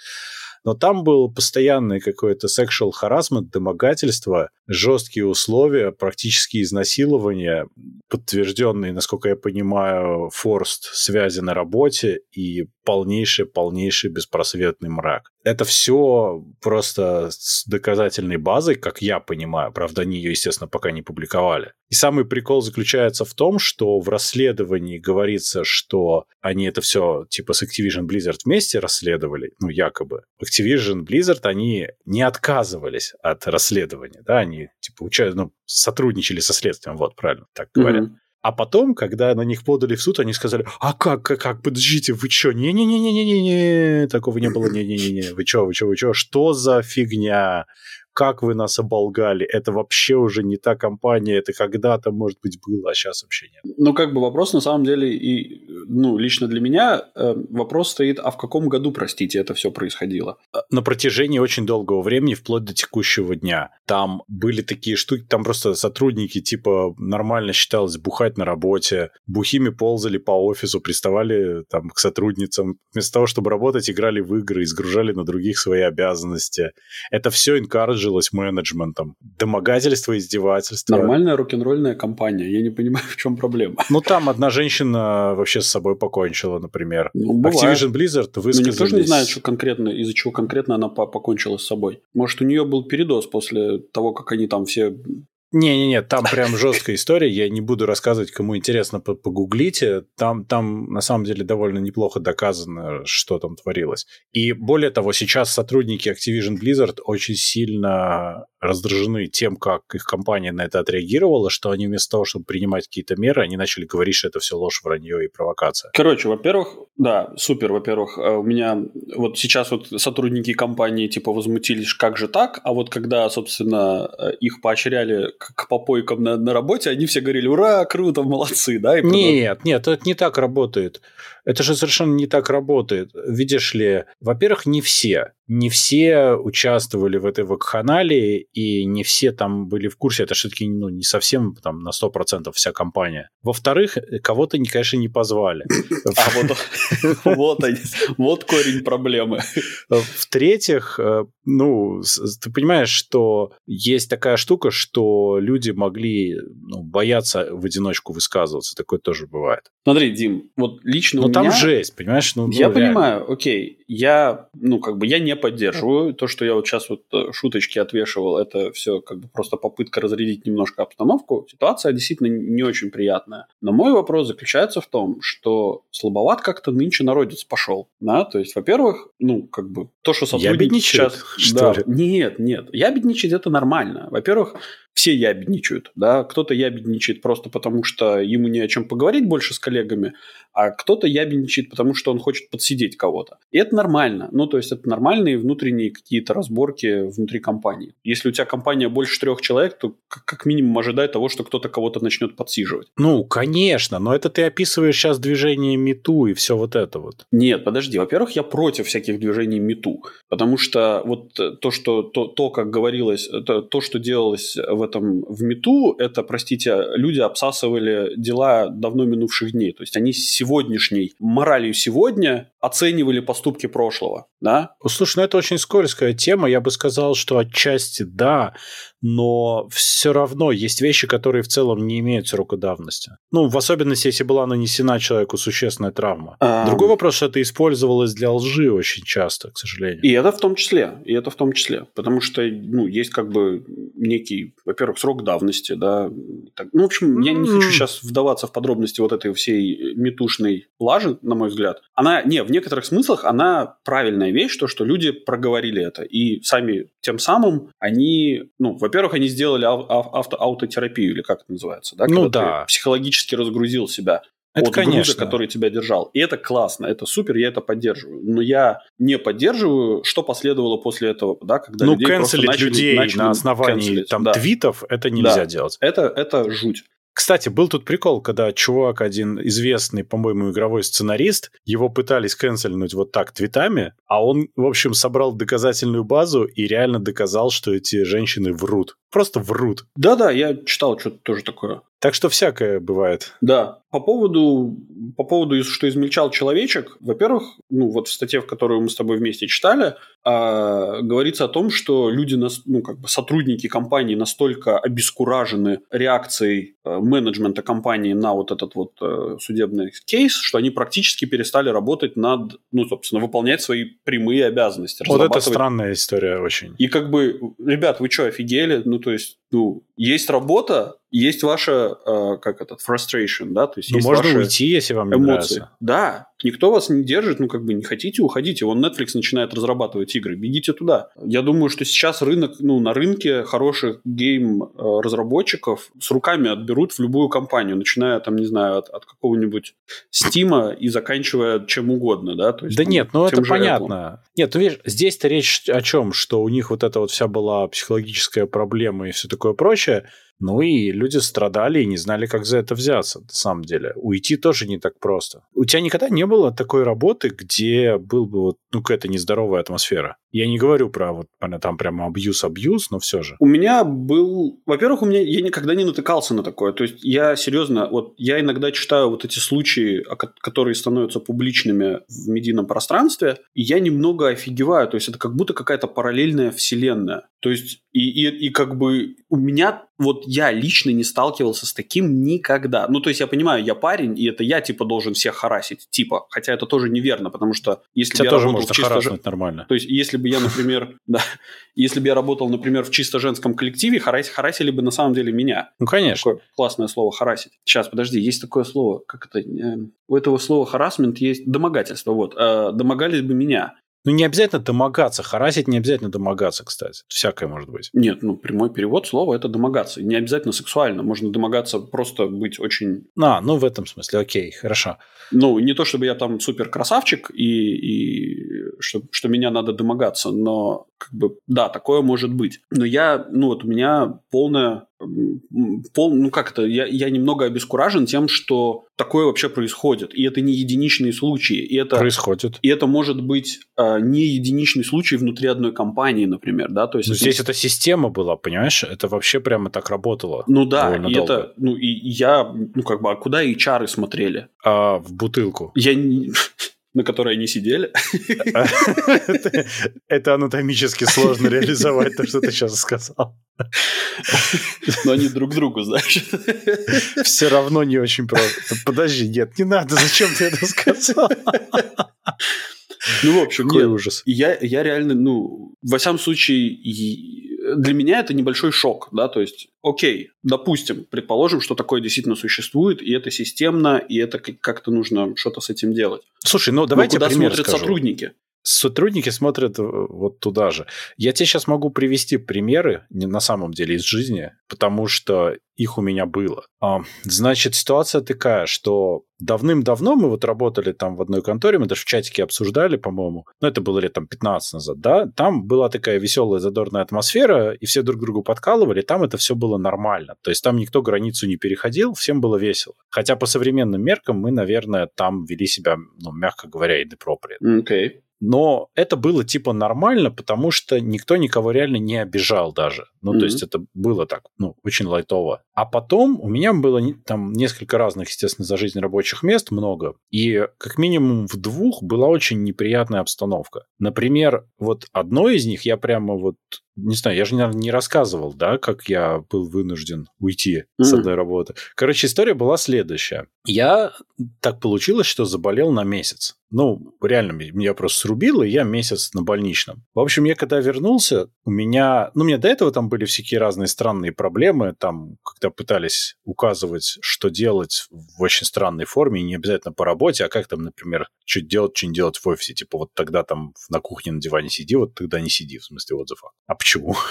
но там был постоянный какой-то sexual harassment, домогательство, жесткие условия, практически изнасилования, подтвержденные, насколько я понимаю, форст связи на работе и полнейший-полнейший беспросветный мрак. Это все просто с доказательной базой, как я понимаю. Правда, они ее, естественно, пока не публиковали. И самый прикол заключается в том, что в расследовании говорится, что они это все типа с Activision Blizzard вместе расследовали, ну, якобы. Activision Blizzard, они не отказывались от расследования, да, они типа уча... ну, сотрудничали со следствием, вот, правильно так говорят. Mm-hmm. А потом, когда на них подали в суд, они сказали, а как, как, как, подождите, вы что, не-не-не-не-не-не, такого не было, не-не-не, вы что, вы что, вы что, что за фигня? Как вы нас оболгали, это вообще уже не та компания, это когда-то, может быть, было, а сейчас вообще нет. Ну, как бы вопрос на самом деле, и, ну, лично для меня э, вопрос стоит, а в каком году, простите, это все происходило? На протяжении очень долгого времени, вплоть до текущего дня. Там были такие штуки, там просто сотрудники, типа, нормально считалось бухать на работе, бухими ползали по офису, приставали там к сотрудницам, вместо того, чтобы работать, играли в игры, изгружали на других свои обязанности. Это все encourage сложилось менеджментом. Домогательство, издевательство. Нормальная рок-н-ролльная компания. Я не понимаю, в чем проблема. Ну, там одна женщина вообще с собой покончила, например. Ну, Activision Blizzard высказались... Ну, никто же не знает, что конкретно, из-за чего конкретно она покончила с собой. Может, у нее был передоз после того, как они там все не-не-не, там *laughs* прям жесткая история. Я не буду рассказывать, кому интересно, погуглите. Там, там на самом деле довольно неплохо доказано, что там творилось. И более того, сейчас сотрудники Activision Blizzard очень сильно раздражены тем, как их компания на это отреагировала, что они вместо того, чтобы принимать какие-то меры, они начали говорить, что это все ложь, вранье и провокация. Короче, во-первых, да, супер, во-первых, э, у меня вот сейчас вот сотрудники компании типа возмутились, как же так, а вот когда, собственно, э, их поощряли к попойкам на, на работе, они все говорили, ура, круто, молодцы, да? И нет, нет, это не так работает. Это же совершенно не так работает. Видишь ли, во-первых, не все. Не все участвовали в этой вакханалии, и не все там были в курсе. Это все-таки ну, не совсем там на 100% вся компания. Во-вторых, кого-то, конечно, не позвали. *laughs* А вот, вот, корень проблемы. В-третьих, э, ну, ты понимаешь, что есть такая штука, что люди могли ну, бояться в одиночку высказываться. Такое тоже бывает. Смотри, Дим, вот лично ну, там меня... жесть, понимаешь? Ну, я ну, понимаю, окей. Я, ну, как бы, я не поддерживаю. То, что я вот сейчас вот э, шуточки отвешивал, это все как бы просто попытка разрядить немножко обстановку. Ситуация действительно не очень приятная. Но мой вопрос заключается в том, что слабоват как-то нынче народец пошел. Да? То есть, во-первых, ну, как бы, то, что сотрудники сейчас... Что да, Нет, нет. Я бедничать это нормально. Во-первых, все ябедничают, да, кто-то ябедничает просто потому, что ему не о чем поговорить больше с коллегами, а кто-то ябедничает, потому что он хочет подсидеть кого-то. И это нормально. Ну, то есть, это нормальные внутренние какие-то разборки внутри компании. Если у тебя компания больше трех человек, то как минимум ожидай того, что кто-то кого-то начнет подсиживать. Ну, конечно, но это ты описываешь сейчас движение МИТУ и все вот это вот. Нет, подожди. Во-первых, я против всяких движений МИТУ, потому что вот то, что то, то как говорилось, то, то, что делалось в этом в МИТУ, это, простите, люди обсасывали дела давно минувших дней. То есть они сегодняшней моралью сегодня оценивали поступки прошлого, да? Слушай, ну это очень скользкая тема. Я бы сказал, что отчасти да, но все равно есть вещи, которые в целом не имеют срока давности. Ну, в особенности, если была нанесена человеку существенная травма. А... Другой вопрос, что это использовалось для лжи очень часто, к сожалению. И это в том числе, и это в том числе, потому что, ну, есть как бы некий, во-первых, срок давности, да. Так, ну, в общем, я не хочу сейчас вдаваться в подробности вот этой всей метушной лажи, на мой взгляд. Она, не, в некоторых смыслах она правильная вещь, то, что люди проговорили это, и сами тем самым они, ну, во-первых, они сделали авто аутотерапию, или как это называется, да? Ну Когда да. психологически разгрузил себя это от конечно. груза, который тебя держал. И это классно, это супер, я это поддерживаю. Но я не поддерживаю, что последовало после этого, да, когда ну, людей просто начали, людей начали на основании там да. твитов, это нельзя да. делать. Это, это жуть. Кстати, был тут прикол, когда чувак один известный, по-моему, игровой сценарист, его пытались канцельнуть вот так твитами, а он, в общем, собрал доказательную базу и реально доказал, что эти женщины врут. Просто врут. Да-да, я читал что-то тоже такое. Так что всякое бывает. Да. По поводу, по поводу, что измельчал человечек, во-первых, ну вот в статье, в которую мы с тобой вместе читали, а, говорится о том, что люди, ну как бы сотрудники компании настолько обескуражены реакцией а, менеджмента компании на вот этот вот а, судебный кейс, что они практически перестали работать над, ну собственно, выполнять свои прямые обязанности. Вот это странная история очень. И как бы, ребят, вы что, офигели? Ну то есть, ну есть работа, есть ваша, э, как этот, frustration, да, то есть, ну, есть можно ваши уйти, если вам не эмоции. нравится. Да, никто вас не держит, ну, как бы не хотите, уходите. Вон Netflix начинает разрабатывать игры, бегите туда. Я думаю, что сейчас рынок, ну, на рынке хороших гейм-разработчиков с руками отберут в любую компанию, начиная, там, не знаю, от, от какого-нибудь Стима и заканчивая чем угодно, да? То есть, да нет, ну, это понятно. Apple. Нет, ну, видишь, здесь-то речь о чем, что у них вот эта вот вся была психологическая проблема и все такое прочее, ну и люди страдали и не знали, как за это взяться, на самом деле. Уйти тоже не так просто. У тебя никогда не было такой работы, где был бы вот, ну, какая-то нездоровая атмосфера? Я не говорю про вот там прямо абьюз-абьюз, но все же. У меня был... Во-первых, у меня я никогда не натыкался на такое. То есть я серьезно... Вот я иногда читаю вот эти случаи, которые становятся публичными в медийном пространстве, и я немного офигеваю. То есть это как будто какая-то параллельная вселенная. То есть и, и, и как бы у меня вот я лично не сталкивался с таким никогда. Ну, то есть я понимаю, я парень, и это я, типа, должен всех харасить, типа. Хотя это тоже неверно, потому что если Тебя бы я тоже можно чисто... Нормально. То есть если бы я, например, *laughs* да, если бы я работал, например, в чисто женском коллективе, харас... харасили бы на самом деле меня. Ну, конечно. Такое классное слово «харасить». Сейчас, подожди, есть такое слово, как это... Э, у этого слова «харасмент» есть домогательство, вот. Э, домогались бы меня. Ну, не обязательно домогаться. Харасить не обязательно домогаться, кстати. Всякое может быть. Нет, ну, прямой перевод слова – это домогаться. Не обязательно сексуально. Можно домогаться просто быть очень... А, ну, в этом смысле, окей, хорошо. Ну, не то, чтобы я там супер красавчик и, и что, что меня надо домогаться, но как бы, да, такое может быть. Но я, ну, вот у меня полная пол, ну как это, я, я немного обескуражен тем, что такое вообще происходит. И это не единичные случаи. И это, происходит. И это может быть а, не единичный случай внутри одной компании, например, да, то есть... Но здесь это система была, понимаешь? Это вообще прямо так работало. Ну да, и долго. это, ну и я, ну как бы, а куда HR смотрели? А, в бутылку. Я не *laughs* на которой они сидели. *laughs* Это анатомически сложно реализовать, то, что ты сейчас сказал. Но они друг другу, знаешь. Все равно не очень просто. Подожди, нет, не надо, зачем ты это сказал? Ну, в общем, Какой нет, ужас. Я, я реально, ну, во всяком случае, для меня это небольшой шок, да, то есть, окей, допустим, предположим, что такое действительно существует, и это системно, и это как-то нужно что-то с этим делать. Слушай, ну давайте Но куда пример смотрят скажу. сотрудники? Сотрудники смотрят э, вот туда же. Я тебе сейчас могу привести примеры, не на самом деле, из жизни, потому что их у меня было. А, значит, ситуация такая, что давным-давно мы вот работали там в одной конторе, мы даже в чатике обсуждали, по-моему, ну, это было лет там 15 назад, да, там была такая веселая, задорная атмосфера, и все друг другу подкалывали, там это все было нормально. То есть там никто границу не переходил, всем было весело. Хотя по современным меркам мы, наверное, там вели себя, ну, мягко говоря, inappropriate. Okay. Но это было типа нормально, потому что никто никого реально не обижал даже. Ну, mm-hmm. то есть это было так, ну, очень лайтово. А потом у меня было там несколько разных, естественно, за жизнь рабочих мест много. И как минимум в двух была очень неприятная обстановка. Например, вот одно из них я прямо вот не знаю, я же, наверное, не рассказывал, да, как я был вынужден уйти mm-hmm. с одной работы. Короче, история была следующая. Я так получилось, что заболел на месяц. Ну, реально, меня просто срубило, и я месяц на больничном. В общем, я когда вернулся, у меня... Ну, у меня до этого там были всякие разные странные проблемы, там, когда пытались указывать, что делать в очень странной форме, не обязательно по работе, а как там, например, что делать, что не делать в офисе. Типа вот тогда там на кухне на диване сиди, вот тогда не сиди, в смысле отзыва. А почему? *laughs*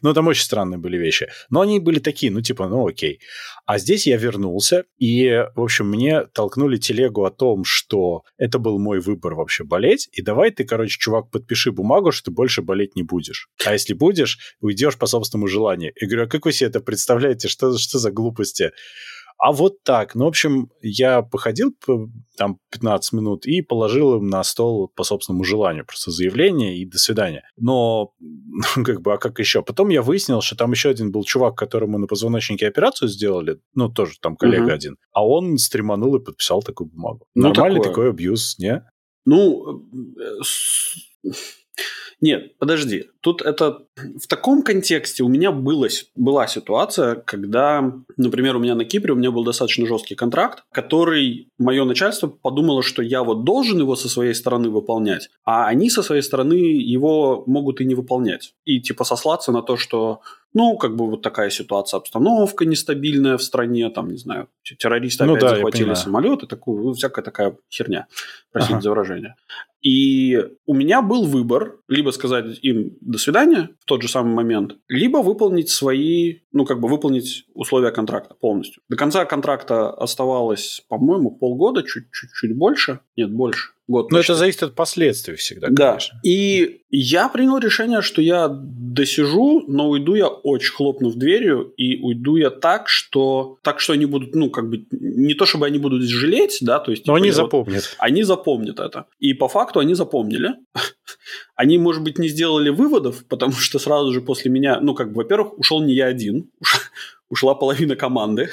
Ну, там очень странные были вещи. Но они были такие, ну, типа, ну, окей. А здесь я вернулся, и, в общем, мне толкнули телегу о том, что это был мой выбор вообще болеть, и давай ты, короче, чувак, подпиши бумагу, что ты больше болеть не будешь. А если будешь, уйдешь по собственному желанию. И говорю, а как вы себе это представляете? Что, что за глупости? А вот так. Ну, в общем, я походил там 15 минут и положил им на стол по собственному желанию. Просто заявление и до свидания. Но, *laughs* ну, как бы, а как еще? Потом я выяснил, что там еще один был чувак, которому на позвоночнике операцию сделали. Ну, тоже там коллега угу. один. А он стреманул и подписал такую бумагу. Ну, Нормальный такое. такой абьюз, не? Ну, э, нет, подожди. Тут это в таком контексте у меня было, была ситуация, когда, например, у меня на Кипре у меня был достаточно жесткий контракт, который мое начальство подумало, что я вот должен его со своей стороны выполнять, а они со своей стороны его могут и не выполнять. И типа сослаться на то, что ну, как бы вот такая ситуация, обстановка нестабильная в стране, там, не знаю, террористы ну, опять да, захватили самолеты, такую, ну, всякая такая херня, простите ага. за выражение. И у меня был выбор, либо сказать им «до свидания» в тот же самый момент, либо выполнить свои, ну, как бы выполнить условия контракта полностью. До конца контракта оставалось, по-моему, полгода, чуть-чуть больше, нет, больше год. Но это зависит от последствий всегда, да. конечно. И я принял решение, что я досижу, но уйду я очень хлопнув дверью, и уйду я так, что так, что они будут, ну, как бы, не то чтобы они будут жалеть, да, то есть... Но типа, они запомнят. Вот, они запомнят это. И по факту они запомнили. *laughs* Они, может быть, не сделали выводов, потому что сразу же после меня, ну, как бы, во-первых, ушел не я один, ушла половина команды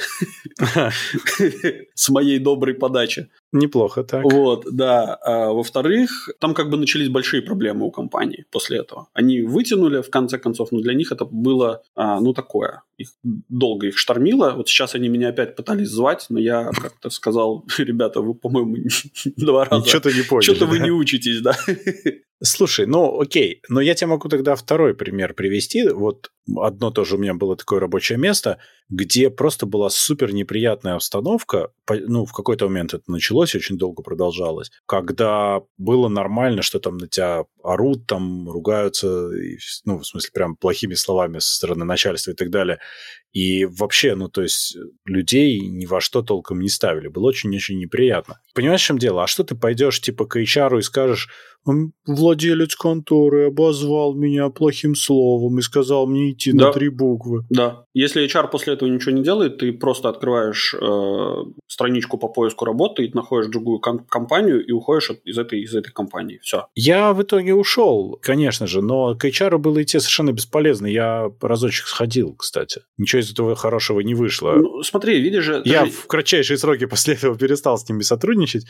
*laughs* *laughs* с моей доброй подачи. Неплохо так. Вот, да. А, во-вторых, там как бы начались большие проблемы у компании после этого. Они вытянули, в конце концов, но для них это было, а, ну, такое. Их долго их штормило. Вот сейчас они меня опять пытались звать, но я как-то сказал, *laughs* ребята, вы, по-моему, *laughs* два раза... Что-то не поняли. Что-то вы не учитесь, да. *laughs* Слушай, ну окей, но я тебе могу тогда второй пример привести. Вот одно тоже у меня было такое рабочее место, где просто была супер неприятная обстановка. Ну, в какой-то момент это началось, очень долго продолжалось. Когда было нормально, что там на тебя орут, там ругаются, ну, в смысле, прям плохими словами со стороны начальства и так далее. И вообще, ну, то есть людей ни во что толком не ставили. Было очень-очень неприятно. Понимаешь, в чем дело? А что ты пойдешь, типа, к HR и скажешь, владелец конторы обозвал меня плохим словом и сказал мне идти да. на три буквы. Да. Если HR после этого ничего не делает, ты просто открываешь э, страничку по поиску работы и находишь другую ком- компанию и уходишь от, из, этой, из этой компании. Все. Я в итоге ушел, конечно же, но к HR было идти совершенно бесполезно. Я разочек сходил, кстати. Ничего из этого хорошего не вышло. Ну, смотри, видишь же... Я же... в кратчайшие сроки *laughs* после этого перестал с ними сотрудничать.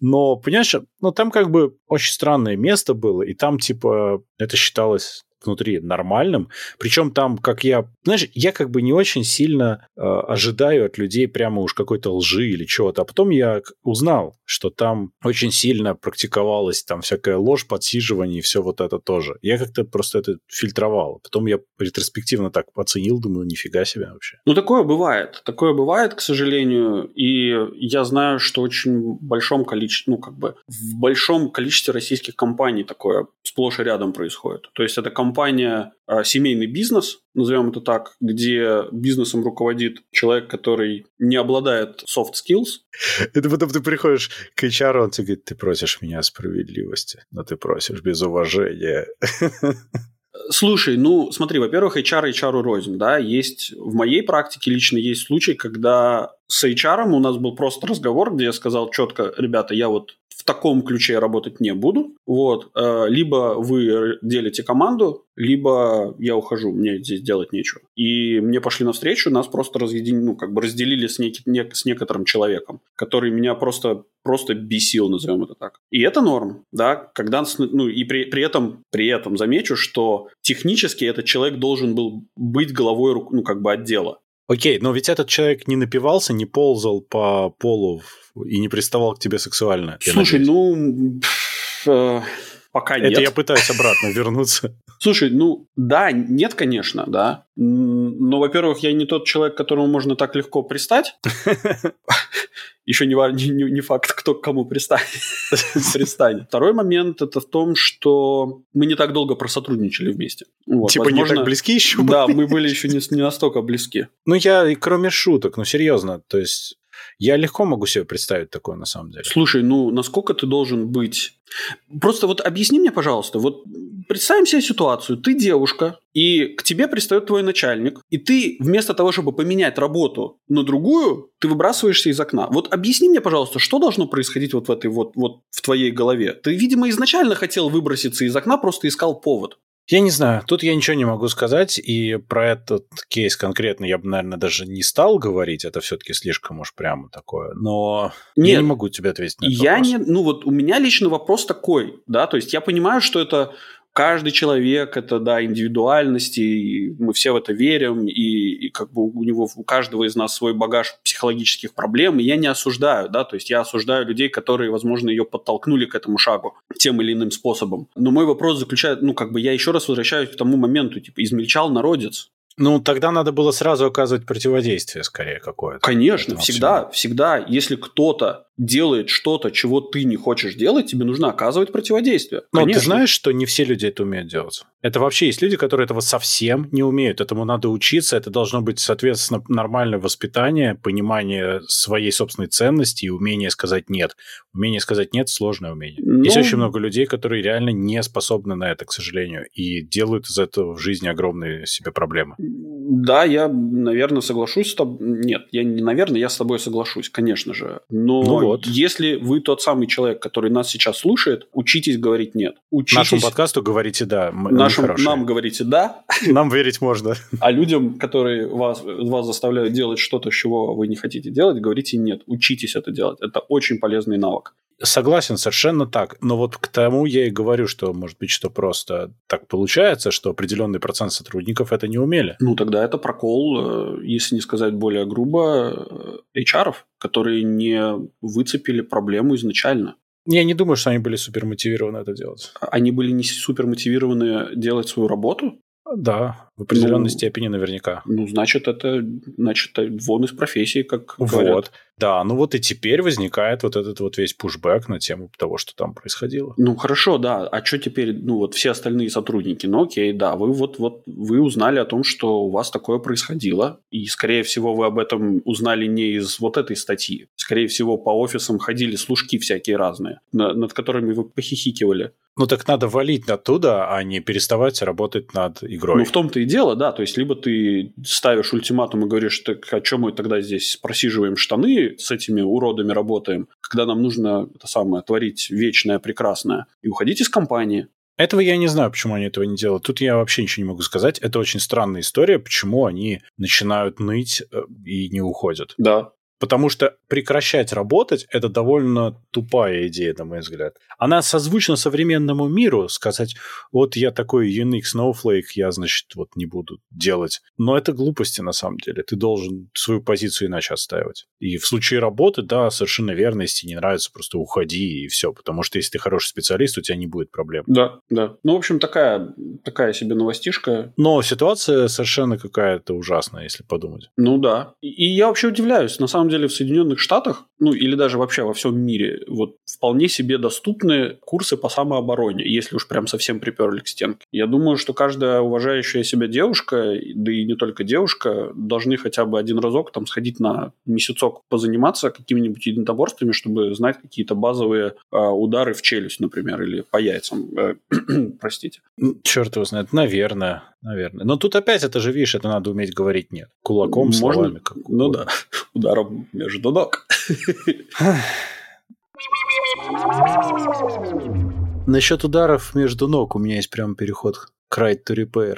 Но, понимаешь, ну там как бы очень странное место было, и там, типа, это считалось внутри нормальным. Причем там, как я... Знаешь, я как бы не очень сильно э, ожидаю от людей прямо уж какой-то лжи или чего-то. А потом я узнал, что там очень сильно практиковалась там всякая ложь, подсиживание и все вот это тоже. Я как-то просто это фильтровал. Потом я ретроспективно так оценил, думаю, нифига себе вообще. Ну, такое бывает. Такое бывает, к сожалению. И я знаю, что очень большом количестве, ну, как бы в большом количестве российских компаний такое сплошь и рядом происходит. То есть это компания, а, семейный бизнес, назовем это так, где бизнесом руководит человек, который не обладает soft skills. Это потом ты приходишь к HR, он тебе говорит, ты просишь меня справедливости, но ты просишь без уважения. Слушай, ну смотри, во-первых, HR HR рознь, да, есть в моей практике лично есть случай, когда с HR у нас был просто разговор, где я сказал четко, ребята, я вот в таком ключе работать не буду. Вот. Э, либо вы делите команду, либо я ухожу, мне здесь делать нечего. И мне пошли навстречу, нас просто разъединили, ну, как бы разделили с, неки, не, с некоторым человеком, который меня просто, просто бесил, назовем это так. И это норм, да, когда, ну, и при, при этом, при этом замечу, что технически этот человек должен был быть головой, ну, как бы отдела. Окей, но ведь этот человек не напивался, не ползал по полу и не приставал к тебе сексуально. Слушай, ну... Э, пока нет. Это я пытаюсь обратно вернуться. Слушай, ну да, нет, конечно, да. Но, во-первых, я не тот человек, которому можно так легко пристать. *laughs* Еще не, не, не факт, кто к кому пристанет. *laughs* пристанет. Второй момент это в том, что мы не так долго просотрудничали вместе. Вот, типа возможно, не так близки еще? Да, мы были еще не, не настолько близки. Ну, я, кроме шуток, ну, серьезно, то есть я легко могу себе представить такое на самом деле. Слушай, ну насколько ты должен быть... Просто вот объясни мне, пожалуйста, вот представим себе ситуацию. Ты девушка, и к тебе пристает твой начальник, и ты вместо того, чтобы поменять работу на другую, ты выбрасываешься из окна. Вот объясни мне, пожалуйста, что должно происходить вот в этой вот, вот в твоей голове? Ты, видимо, изначально хотел выброситься из окна, просто искал повод. Я не знаю, тут я ничего не могу сказать, и про этот кейс конкретно я бы, наверное, даже не стал говорить, это все-таки слишком уж прямо такое, но Нет, я не могу тебе ответить на этот я вопрос. не, ну вот у меня лично вопрос такой, да, то есть я понимаю, что это каждый человек это, да, индивидуальности, мы все в это верим, и, и как бы у него, у каждого из нас свой багаж психологических проблем, и я не осуждаю, да, то есть я осуждаю людей, которые, возможно, ее подтолкнули к этому шагу тем или иным способом. Но мой вопрос заключается, ну, как бы я еще раз возвращаюсь к тому моменту, типа, измельчал народец, ну, тогда надо было сразу оказывать противодействие, скорее, какое-то. Конечно, всегда, всему. всегда, если кто-то делает что-то, чего ты не хочешь делать, тебе нужно оказывать противодействие. Но Конечно. ты знаешь, что не все люди это умеют делать. Это вообще есть люди, которые этого совсем не умеют. Этому надо учиться, это должно быть, соответственно, нормальное воспитание, понимание своей собственной ценности и умение сказать «нет». Умение сказать «нет» – сложное умение. Ну... Есть очень много людей, которые реально не способны на это, к сожалению, и делают из этого в жизни огромные себе проблемы. Да, я, наверное, соглашусь с тобой. Нет, я не наверное, я с тобой соглашусь, конечно же. Но ну вот. если вы тот самый человек, который нас сейчас слушает, учитесь говорить нет. Учитесь... Нашему подкасту говорите да. Мы, Нашим, мы нам говорите да. *laughs* Нам верить можно. А людям, которые вас, вас заставляют делать что-то, чего вы не хотите делать, говорите нет. Учитесь это делать. Это очень полезный навык. Согласен, совершенно так. Но вот к тому я и говорю, что, может быть, что просто так получается, что определенный процент сотрудников это не умели. Ну, тогда это прокол, э, если не сказать более грубо, э, HR, которые не выцепили проблему изначально. Я не думаю, что они были супер мотивированы это делать. Они были не супер мотивированы делать свою работу? Да, в определенной ну, степени наверняка. Ну, значит, это значит, вон из профессии, как вот. говорят. Да, ну вот и теперь возникает вот этот вот весь пушбэк на тему того, что там происходило. Ну, хорошо, да. А что теперь, ну, вот все остальные сотрудники? Ну, окей, да, вы вот, вот вы узнали о том, что у вас такое происходило, и, скорее всего, вы об этом узнали не из вот этой статьи. Скорее всего, по офисам ходили служки всякие разные, над которыми вы похихикивали. Ну так надо валить оттуда, а не переставать работать над игрой. Ну в том-то и дело, да. То есть, либо ты ставишь ультиматум и говоришь, так о чем мы тогда здесь просиживаем штаны, с этими уродами работаем, когда нам нужно это самое творить вечное, прекрасное, и уходить из компании. Этого я не знаю, почему они этого не делают. Тут я вообще ничего не могу сказать. Это очень странная история, почему они начинают ныть э, и не уходят. Да, Потому что прекращать работать – это довольно тупая идея, на мой взгляд. Она созвучна современному миру, сказать, вот я такой Unix Snowflake, я, значит, вот не буду делать. Но это глупости на самом деле. Ты должен свою позицию иначе отстаивать. И в случае работы, да, совершенно верно, если тебе не нравится, просто уходи и все. Потому что если ты хороший специалист, у тебя не будет проблем. Да, да. Ну, в общем, такая, такая себе новостишка. Но ситуация совершенно какая-то ужасная, если подумать. Ну да. И я вообще удивляюсь. На самом деле в Соединенных Штатах, ну или даже вообще во всем мире, вот вполне себе доступны курсы по самообороне, если уж прям совсем приперли к стенке. Я думаю, что каждая уважающая себя девушка, да и не только девушка, должны хотя бы один разок там сходить на месяцок позаниматься какими-нибудь единоборствами, чтобы знать какие-то базовые э, удары в челюсть, например, или по яйцам. Э, *clears throat* простите. Черт его знает, наверное, наверное. Но тут опять это же, видишь, это надо уметь говорить нет. Кулаком, Можно? словами. Как ну да, *laughs* ударом между ног. Насчет ударов между ног у меня есть прям переход к right to repair.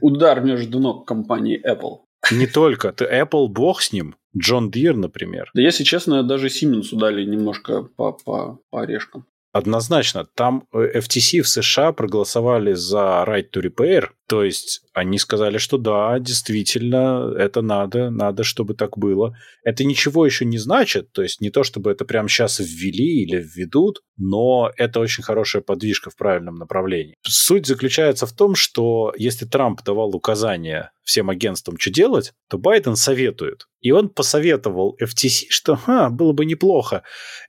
Удар между ног компании Apple. Не только. Ты Apple, бог с ним. Джон Дир, например. Да, если честно, даже Siemens дали немножко по, по, по орешкам. Однозначно, там э, FTC в США проголосовали за right to repair, то есть они сказали, что да, действительно, это надо, надо, чтобы так было. Это ничего еще не значит, то есть не то, чтобы это прямо сейчас ввели или введут, но это очень хорошая подвижка в правильном направлении. Суть заключается в том, что если Трамп давал указания всем агентствам, что делать, то Байден советует. И он посоветовал FTC, что Ха, было бы неплохо.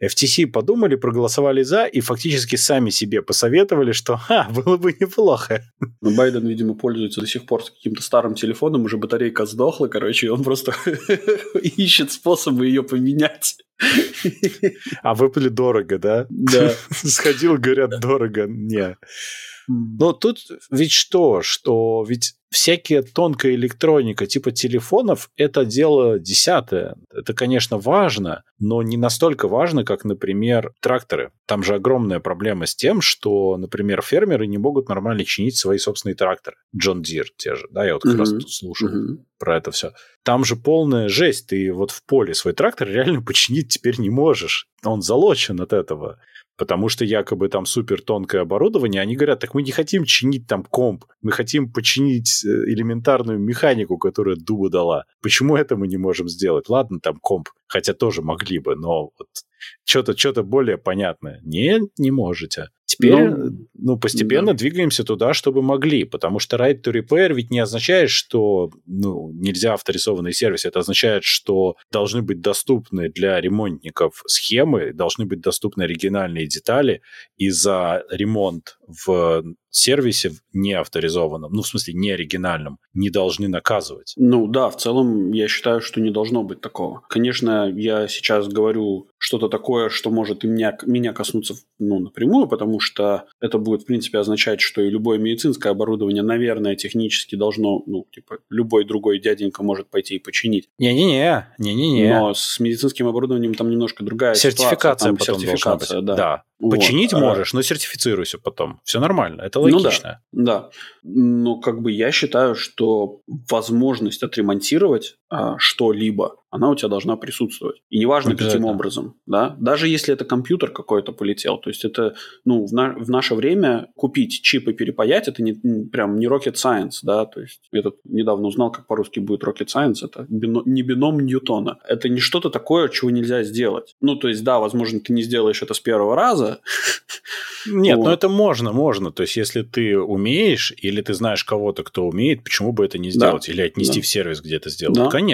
FTC подумали, проголосовали за и фактически сами себе посоветовали, что Ха, было бы неплохо. Но Байден, видимо, пользуется до сих пор каким-то старым телефоном, уже батарейка сдохла, короче, и он просто *laughs* ищет способы ее поменять. А в Apple дорого, да? Да. *laughs* Сходил, говорят, дорого. Не. Но тут ведь что? Что ведь всякие тонкая электроника типа телефонов – это дело десятое. Это, конечно, важно, но не настолько важно, как, например, тракторы. Там же огромная проблема с тем, что, например, фермеры не могут нормально чинить свои собственные тракторы. John Deere те же, да, я вот как mm-hmm. раз тут слушал mm-hmm. про это все. Там же полная жесть. Ты вот в поле свой трактор реально починить теперь не можешь. Он залочен от этого потому что якобы там супер тонкое оборудование, они говорят, так мы не хотим чинить там комп, мы хотим починить э, элементарную механику, которая дуба дала. Почему это мы не можем сделать? Ладно, там комп, хотя тоже могли бы, но вот что-то что более понятное. Не, не можете. Теперь, ну, ну постепенно да. двигаемся туда, чтобы могли, потому что right to repair ведь не означает, что ну, нельзя авторизованный сервис, это означает, что должны быть доступны для ремонтников схемы, должны быть доступны оригинальные детали, и за ремонт в сервисе не авторизованном, ну, в смысле, не оригинальном, не должны наказывать. Ну да, в целом я считаю, что не должно быть такого. Конечно, я сейчас говорю что-то такое, что может и меня, меня коснуться ну, напрямую, потому что это будет, в принципе, означать, что и любое медицинское оборудование, наверное, технически должно, ну, типа, любой другой дяденька может пойти и починить. Не-не-не, не-не-не. Но с медицинским оборудованием там немножко другая сертификация ситуация. Потом сертификация, да. да. Починить вот. можешь, но сертифицируйся потом. Все нормально, это логично. Ну да, да. Но как бы я считаю, что возможность отремонтировать а, что-либо, она у тебя должна присутствовать. И неважно, каким образом. Да? Даже если это компьютер какой-то полетел. То есть это, ну, в, на, в наше время купить чип и перепаять, это не, прям не rocket science. Да? То есть я тут недавно узнал, как по-русски будет rocket science. Это бино, не бином Ньютона. Это не что-то такое, чего нельзя сделать. Ну, то есть, да, возможно, ты не сделаешь это с первого раза, Нет, вот. но это можно, можно. То есть, если ты умеешь, или ты знаешь кого-то, кто умеет, почему бы это не сделать? Да. Или отнести да. в сервис, где это сделать? Да. Конечно.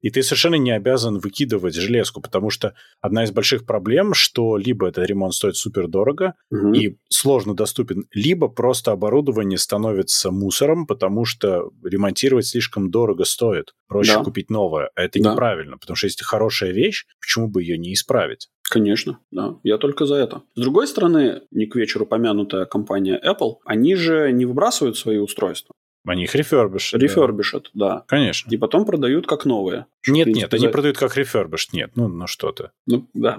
И ты совершенно не обязан выкидывать железку, потому что одна из больших проблем, что либо этот ремонт стоит супер дорого угу. и сложно доступен, либо просто оборудование становится мусором, потому что ремонтировать слишком дорого стоит. Проще да. купить новое. А это да. неправильно, потому что если хорошая вещь, почему бы ее не исправить? Конечно, да. Я только за это. С другой стороны, не к вечеру помянутая компания Apple, они же не выбрасывают свои устройства. Они их рефербишат. Рефербишат, да. да. Конечно. И потом продают как новые. Нет, нет, они продают как рефербиш. Нет, ну, ну что ты. Ну, да.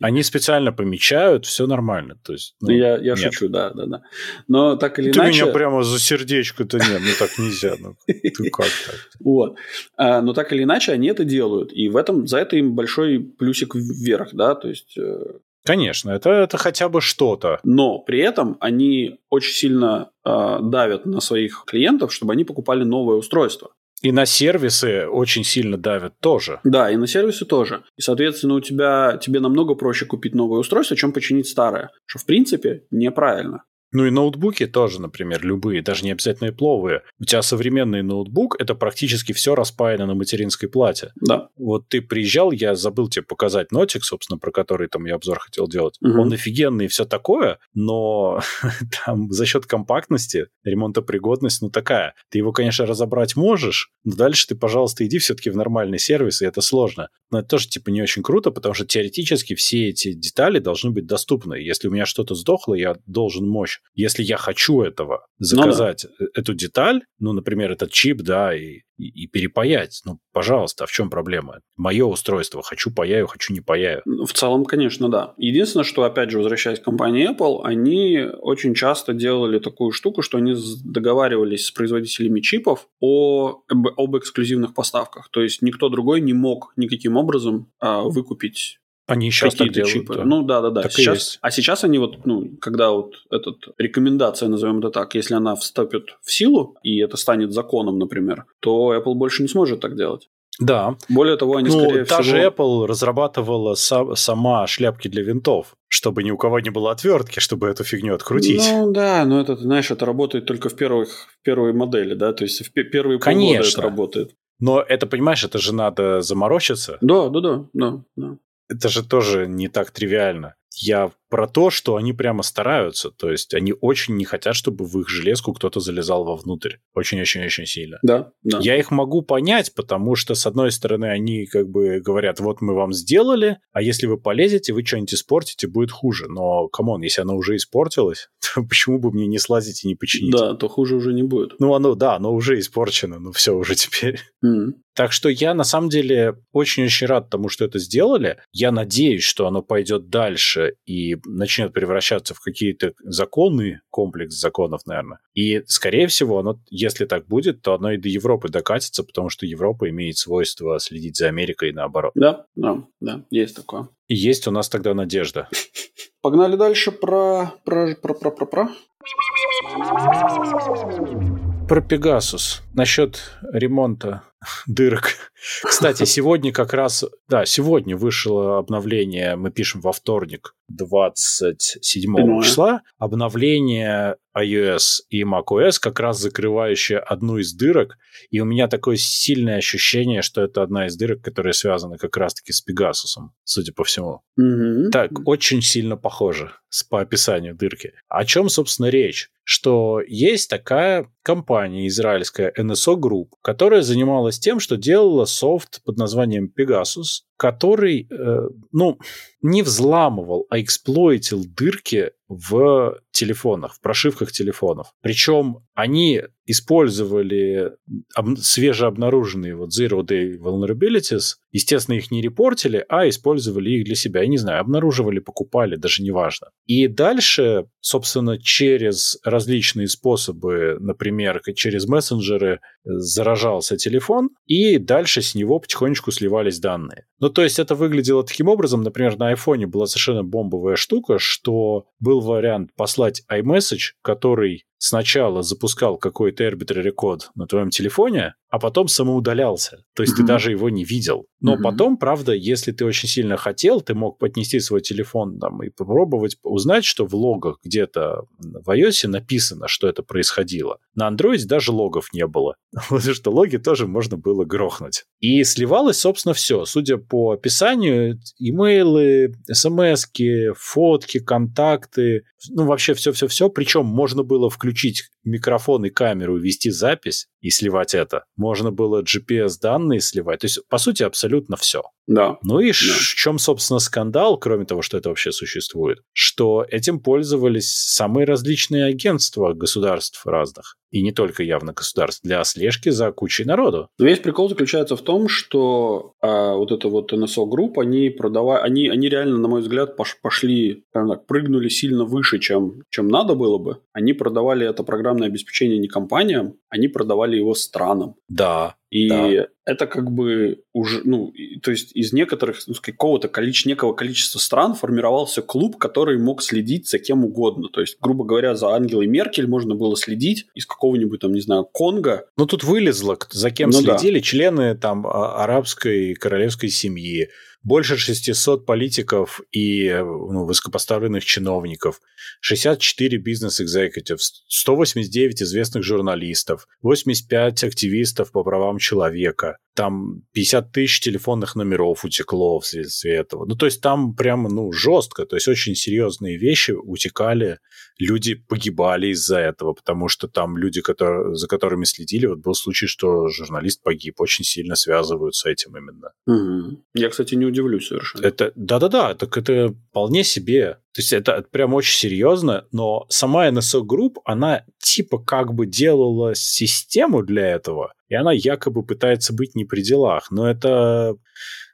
Они специально помечают, все нормально. То есть, ну, я я шучу, да, да, да. Но так или ты иначе... Ты меня прямо за сердечко-то нет, ну так нельзя. Ну, ты как так? Вот. А, но так или иначе они это делают. И в этом, за это им большой плюсик вверх, да, то есть э, Конечно, это, это хотя бы что-то. Но при этом они очень сильно э, давят на своих клиентов, чтобы они покупали новое устройство. И на сервисы очень сильно давят тоже. Да, и на сервисы тоже. И, соответственно, у тебя, тебе намного проще купить новое устройство, чем починить старое. Что, в принципе, неправильно. Ну и ноутбуки тоже, например, любые, даже не обязательно ипловые. У тебя современный ноутбук, это практически все распаяно на материнской плате. Да. Вот ты приезжал, я забыл тебе показать нотик, собственно, про который там я обзор хотел делать. Мгм. Он офигенный и все такое, но *laughs* там за счет компактности ремонтопригодность, ну такая. Ты его, конечно, разобрать можешь, но дальше ты, пожалуйста, иди все-таки в нормальный сервис, и это сложно. Но это тоже типа не очень круто, потому что теоретически все эти детали должны быть доступны. Если у меня что-то сдохло, я должен мощь. Если я хочу этого, заказать э, эту деталь, ну, например, этот чип, да, и, и, и перепаять, ну, пожалуйста, а в чем проблема? Мое устройство, хочу паяю, хочу не паяю. Ну, В целом, конечно, да. Единственное, что, опять же, возвращаясь к компании Apple, они очень часто делали такую штуку, что они договаривались с производителями чипов о, об, эксклюзивных поставках. То есть никто другой не мог никаким образом а, выкупить Они сейчас так какие-то делают. чипы. Ну да, да, да. Так Сейчас, есть. а сейчас они вот, ну, когда вот этот рекомендация, назовем это так, если она вступит в силу и это станет законом, например, то Apple больше не сможет так делать. Да. Более того, они ну, скорее та всего... же Apple разрабатывала са- сама шляпки для винтов, чтобы ни у кого не было отвертки, чтобы эту фигню открутить. Ну да, но это, ты знаешь, это работает только в первых в первой модели, да, то есть в пе- первые полгода Конечно. это работает. Но это, понимаешь, это же надо заморочиться. Да, да, да, да, да. Это же тоже не так тривиально. Я про то, что они прямо стараются. То есть они очень не хотят, чтобы в их железку кто-то залезал вовнутрь. Очень-очень-очень сильно. Да, да. Я их могу понять, потому что, с одной стороны, они как бы говорят, вот мы вам сделали, а если вы полезете, вы что-нибудь испортите, будет хуже. Но, come on, если оно уже испортилось, *laughs* то почему бы мне не слазить и не починить? Да, то хуже уже не будет. Ну, оно, да, оно уже испорчено, ну все уже теперь. М. Так что я на самом деле очень-очень рад тому, что это сделали. Я надеюсь, что оно пойдет дальше и начнет превращаться в какие-то законы, комплекс законов, наверное. И, скорее всего, оно, если так будет, то оно и до Европы докатится, потому что Европа имеет свойство следить за Америкой и наоборот. Да, да, да, есть такое. И есть у нас тогда надежда. *laughs* Погнали дальше про... про... про... про... про... про. Про Пегасус. Насчет ремонта *laughs* дырок. Кстати, сегодня как раз... Да, сегодня вышло обновление, мы пишем во вторник, 27 Понимаю. числа, обновление iOS и macOS, как раз закрывающее одну из дырок. И у меня такое сильное ощущение, что это одна из дырок, которая связана как раз-таки с Пегасусом, судя по всему. Мгм. Так, очень сильно похоже с, по описанию дырки. О чем, собственно, речь? Что есть такая компания израильская NSO Group, которая занималась тем, что делала софт под названием Pegasus, который, э, ну, не взламывал, а эксплойтил дырки в телефонах, в прошивках телефонов. Причем они использовали об- свежеобнаруженные вот Zero Day Vulnerabilities, естественно, их не репортили, а использовали их для себя. Я не знаю, обнаруживали, покупали, даже неважно. И дальше, собственно, через различные способы, например, через мессенджеры, э, заражался телефон, и дальше с него потихонечку сливались данные. Ну, то есть это выглядело таким образом, например, на айфоне была совершенно бомбовая штука, что был вариант послать iMessage, который сначала запускал какой-то arbitrary код на твоем телефоне, а потом самоудалялся. То есть ты Мгм. даже его не видел. Но Мгм. потом, правда, если ты очень сильно хотел, ты мог поднести свой телефон там, и попробовать узнать, что в логах где-то в iOS написано, что это происходило. На Android даже логов не было. *laughs* Потому что логи тоже можно было грохнуть. И сливалось, собственно, все. Судя по описанию, имейлы, смс фотки, контакты, ну, вообще все-все-все. Причем можно было включить включить микрофон и камеру, вести запись и сливать это. Можно было GPS-данные сливать. То есть, по сути, абсолютно все. Да. Ну и да. в чем, собственно, скандал, кроме того, что это вообще существует, что этим пользовались самые различные агентства государств разных. И не только явно государств, для слежки за кучей народу. Но весь прикол заключается в том, что а, вот эта вот NSO групп, они продавали, они, они реально, на мой взгляд, пош, пошли, так, прыгнули сильно выше, чем, чем надо было бы. Они продавали это программное обеспечение не компаниям, они продавали его странам. Да, и да. это как бы уже, ну, то есть из некоторых, ну, какого-то количества, некого количества стран формировался клуб, который мог следить за кем угодно. То есть, грубо говоря, за Ангелой Меркель можно было следить из какого-нибудь там, не знаю, Конго. Ну, тут вылезло, за кем ну, следили да. члены там а, арабской королевской семьи, больше 600 политиков и ну, высокопоставленных чиновников, 64 бизнес-экзекутив, 189 известных журналистов, 85 активистов по правам человека, там 50 тысяч телефонных номеров утекло вследствие этого. Ну, то есть там прямо, ну, жестко, то есть очень серьезные вещи утекали, люди погибали из-за этого, потому что там люди, которые, за которыми следили, вот был случай, что журналист погиб, очень сильно связывают с этим именно. Угу. Я, кстати, не удивлюсь совершенно. Это, да-да-да, так это вполне себе. То есть это прям очень серьезно, но сама NSO Group, она типа как бы делала систему для этого, и она якобы пытается быть не при делах, но это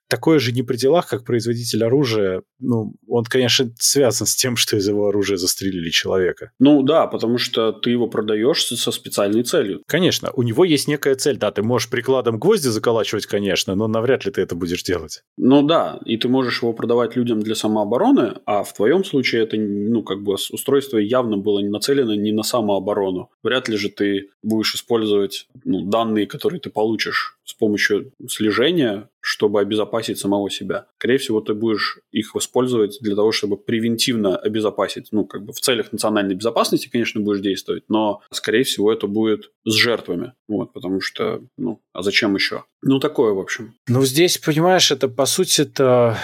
такое же не при делах, как производитель оружия. Ну, он, конечно, связан с тем, что из его оружия застрелили человека. Ну да, потому что ты его продаешь со специальной целью. Конечно, у него есть некая цель. Да, ты можешь прикладом гвозди заколачивать, конечно, но навряд ли ты это будешь делать. Ну да, и ты можешь его продавать людям для самообороны, а в твоем случае это, ну, как бы устройство явно было нацелено не на самооборону. Вряд ли же ты будешь использовать ну, данные, которые ты получишь с помощью слежения, чтобы обезопасить самого себя. Скорее всего, ты будешь их использовать для того, чтобы превентивно обезопасить, ну, как бы в целях национальной безопасности, конечно, будешь действовать, но, скорее всего, это будет с жертвами, вот, потому что, ну, а зачем еще? Ну, такое, в общем. Ну, здесь, понимаешь, это, по сути, это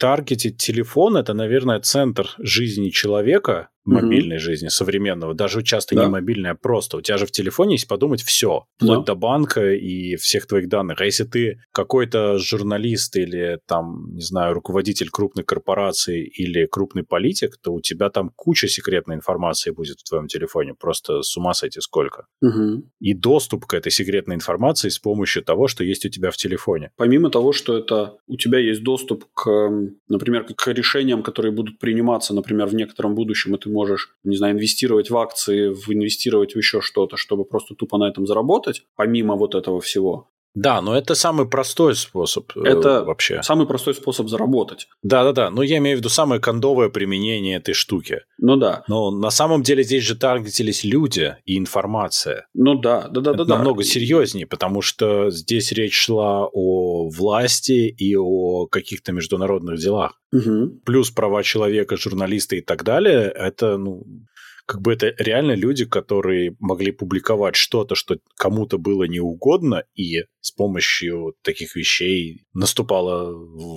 таргетить телефон – это, наверное, центр жизни человека, мобильной mm-hmm. жизни современного, даже часто да. не мобильная, а просто. У тебя же в телефоне есть подумать все, вплоть да. до банка и всех твоих данных. А если ты какой-то журналист или там, не знаю, руководитель крупной корпорации или крупный политик, то у тебя там куча секретной информации будет в твоем телефоне. Просто с ума сойти сколько. Mm-hmm. И доступ к этой секретной информации с помощью того, что есть у тебя в телефоне. Помимо того, что это у тебя есть доступ к, например, к решениям, которые будут приниматься, например, в некотором будущем, можешь, не знаю, инвестировать в акции, в инвестировать в еще что-то, чтобы просто тупо на этом заработать, помимо вот этого всего. Да, но это самый простой способ э, это вообще. самый простой способ заработать. Да-да-да, но я имею в виду самое кондовое применение этой штуки. Ну да. Но на самом деле здесь же таргетились люди и информация. Ну да, да-да-да. Это намного серьезнее, потому что здесь речь шла о власти и о каких-то международных делах. Угу. Плюс права человека, журналисты и так далее, это, ну, как бы это реально люди, которые могли публиковать что-то, что кому-то было неугодно, и с помощью таких вещей наступало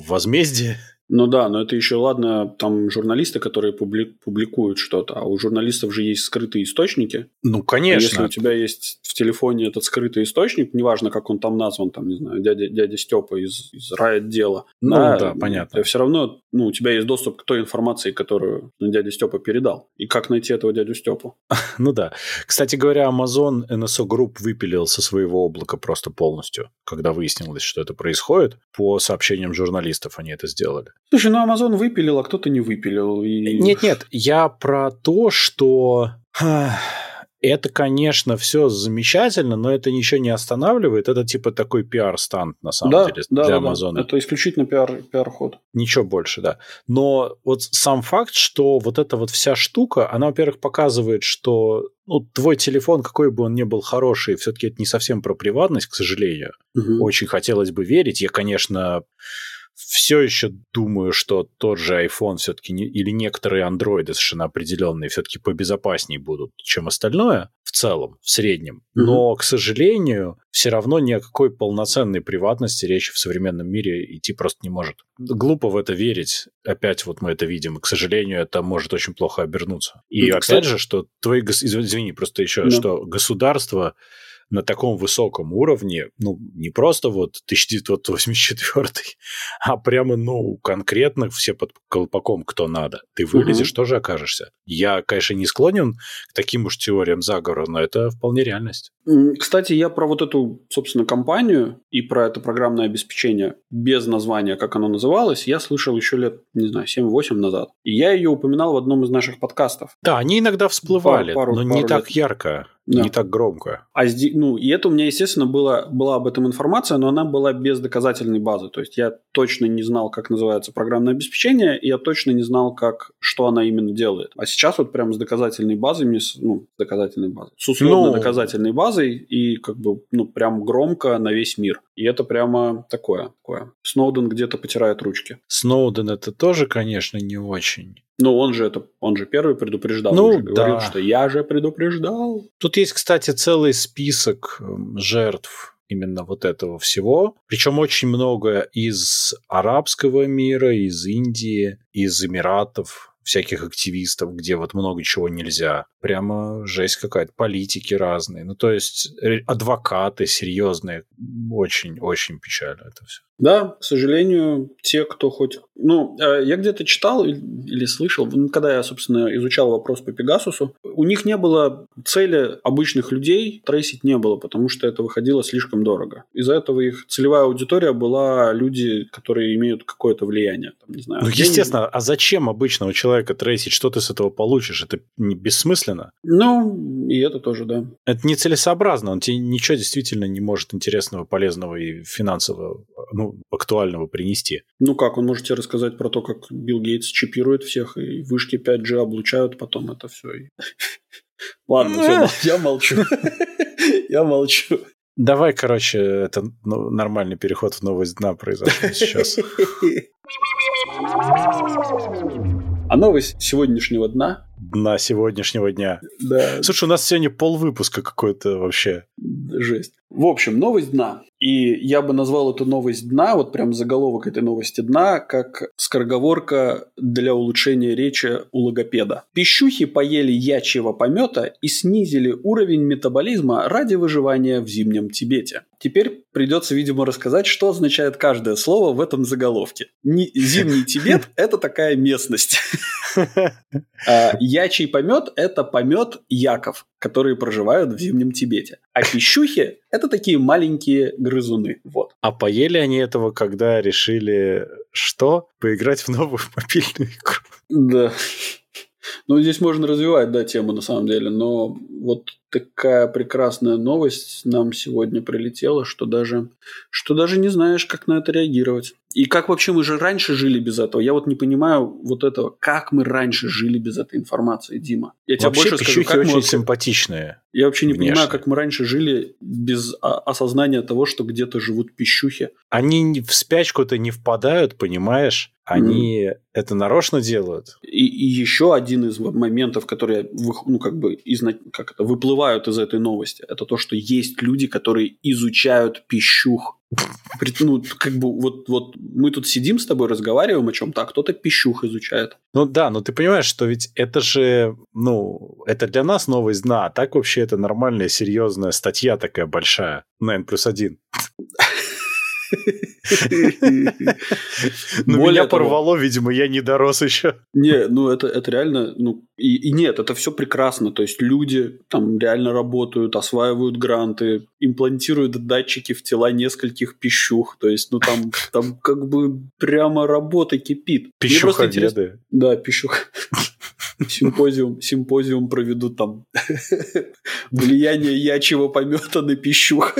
возмездие ну да, но это еще ладно, там журналисты, которые публи- публикуют что-то, а у журналистов же есть скрытые источники. Ну, конечно. Если у тебя есть в телефоне этот скрытый источник, неважно, как он там назван, там, не знаю, дядя, дядя Степа из, из райотдела. Ну да, да понятно. Все равно, ну, у тебя есть доступ к той информации, которую дядя Степа передал. И как найти этого дядю Степу? *laughs* ну да. Кстати говоря, Amazon NSO Group выпилил со своего облака просто полностью, когда выяснилось, что это происходит. По сообщениям журналистов они это сделали. Слушай, ну Amazon выпилил, а кто-то не выпилил. И... Нет-нет, я про то, что... Это, конечно, все замечательно, но это ничего не останавливает. Это типа такой пиар-стант, на самом да, деле, да, для да, Амазона. Да. Это исключительно пиар, пиар-ход. Ничего больше, да. Но вот сам факт, что вот эта вот вся штука, она, во-первых, показывает, что ну, твой телефон, какой бы он ни был хороший, все-таки это не совсем про приватность, к сожалению. Угу. Очень хотелось бы верить. Я, конечно, все еще думаю, что тот же iPhone все-таки не, или некоторые андроиды совершенно определенные все-таки побезопаснее будут, чем остальное в целом, в среднем. Mm-hmm. Но, к сожалению, все равно ни о какой полноценной приватности речи в современном мире идти просто не может. Глупо в это верить. Опять вот мы это видим. И, к сожалению, это может очень плохо обернуться. И ну, опять кстати... же, что твои... Извини, просто еще, no. что государство на таком высоком уровне, ну, не просто вот 1984, а прямо, ну, конкретно все под колпаком кто надо. Ты вылезешь, угу. тоже окажешься. Я, конечно, не склонен к таким уж теориям заговора, но это вполне реальность. Кстати, я про вот эту, собственно, компанию и про это программное обеспечение без названия, как оно называлось, я слышал еще лет, не знаю, 7-8 назад. И я ее упоминал в одном из наших подкастов. Да, они иногда всплывали, пару, пару, но пару не лет. так ярко. Да. Не так громко. А здесь, ну, и это у меня, естественно, было, была об этом информация, но она была без доказательной базы. То есть я точно не знал, как называется программное обеспечение, и я точно не знал, как, что она именно делает. А сейчас вот прям с доказательной базой, ну, с доказательной базой, с условно ну... доказательной базой, и как бы, ну, прям громко на весь мир. И это прямо такое, такое. Сноуден где-то потирает ручки. Сноуден это тоже, конечно, не очень. Ну, он же это, он же первый предупреждал. Ну, он же да. говорил, что я же предупреждал. Тут есть, кстати, целый список эм, жертв именно вот этого всего. Причем очень много из арабского мира, из Индии, из Эмиратов, всяких активистов, где вот много чего нельзя. Прямо жесть какая-то. Политики разные. Ну, то есть адвокаты серьезные. Очень-очень печально это все. Да, к сожалению, те, кто хоть... Ну, э, я где-то читал или слышал, ну, когда я, собственно, изучал вопрос по Пегасусу, у них не было цели обычных людей трейсить не было, потому что это выходило слишком дорого. Из-за этого их целевая аудитория была люди, которые имеют какое-то влияние. Там, не знаю, ну, естественно, а зачем обычного человека трейсить? Что ты с этого получишь? Это не бессмысленно? Ну, и это тоже, да. Это нецелесообразно. Он тебе ничего действительно не может интересного, полезного и финансового ну, актуального принести. Ну как, он может тебе рассказать про то, как Билл Гейтс чипирует всех, и вышки 5G облучают потом это все. *laughs* Ладно, все, я молчу. *laughs* Я молчу. Давай, короче, это ну, нормальный переход в новость дна произошел сейчас. *laughs* А новость сегодняшнего дна дна сегодняшнего дня. Да. Слушай, у нас сегодня пол выпуска какой-то вообще. Жесть. В общем, новость дна. И я бы назвал эту новость дна, вот прям заголовок этой новости дна, как скороговорка для улучшения речи у логопеда. Пищухи поели ячьего помета и снизили уровень метаболизма ради выживания в зимнем Тибете. Теперь придется, видимо, рассказать, что означает каждое слово в этом заголовке. Зимний *laughs* Тибет – это такая местность. *laughs* Ячий помет – это помет яков, которые проживают в Зимнем Тибете. А пищухи – это такие маленькие грызуны. Вот. А поели они этого, когда решили что? Поиграть в новую мобильную игру. Да. Ну, здесь можно развивать, да, тему на самом деле, но вот такая прекрасная новость нам сегодня прилетела, что даже, что даже не знаешь, как на это реагировать. И как вообще мы же раньше жили без этого? Я вот не понимаю вот этого. Как мы раньше жили без этой информации, Дима? Я тебе вообще больше скажу, как очень мы... симпатичные. Я вообще не внешне. понимаю, как мы раньше жили без осознания того, что где-то живут пищухи. Они в спячку-то не впадают, понимаешь? Они mm. это нарочно делают. И, и еще один из моментов, которые ну, как бы из, как это, выплывают из этой новости, это то, что есть люди, которые изучают пищух. Ну, как бы вот, вот мы тут сидим с тобой, разговариваем о чем-то, а кто-то пищух изучает. Ну да, но ты понимаешь, что ведь это же, ну, это для нас новость дна, а так вообще это нормальная, серьезная статья такая большая, на N плюс один. *laughs* Ну, меня порвало, видимо, я не дорос еще. Не, ну это, это реально, ну, и, и нет, это все прекрасно. То есть люди там реально работают, осваивают гранты, имплантируют датчики в тела нескольких пищух. То есть, ну там, *laughs* там как бы прямо работа кипит. Пищуховеды. Да, пищух. *laughs* Симпозиум, симпозиум проведут там влияние ячьего помета на пищух.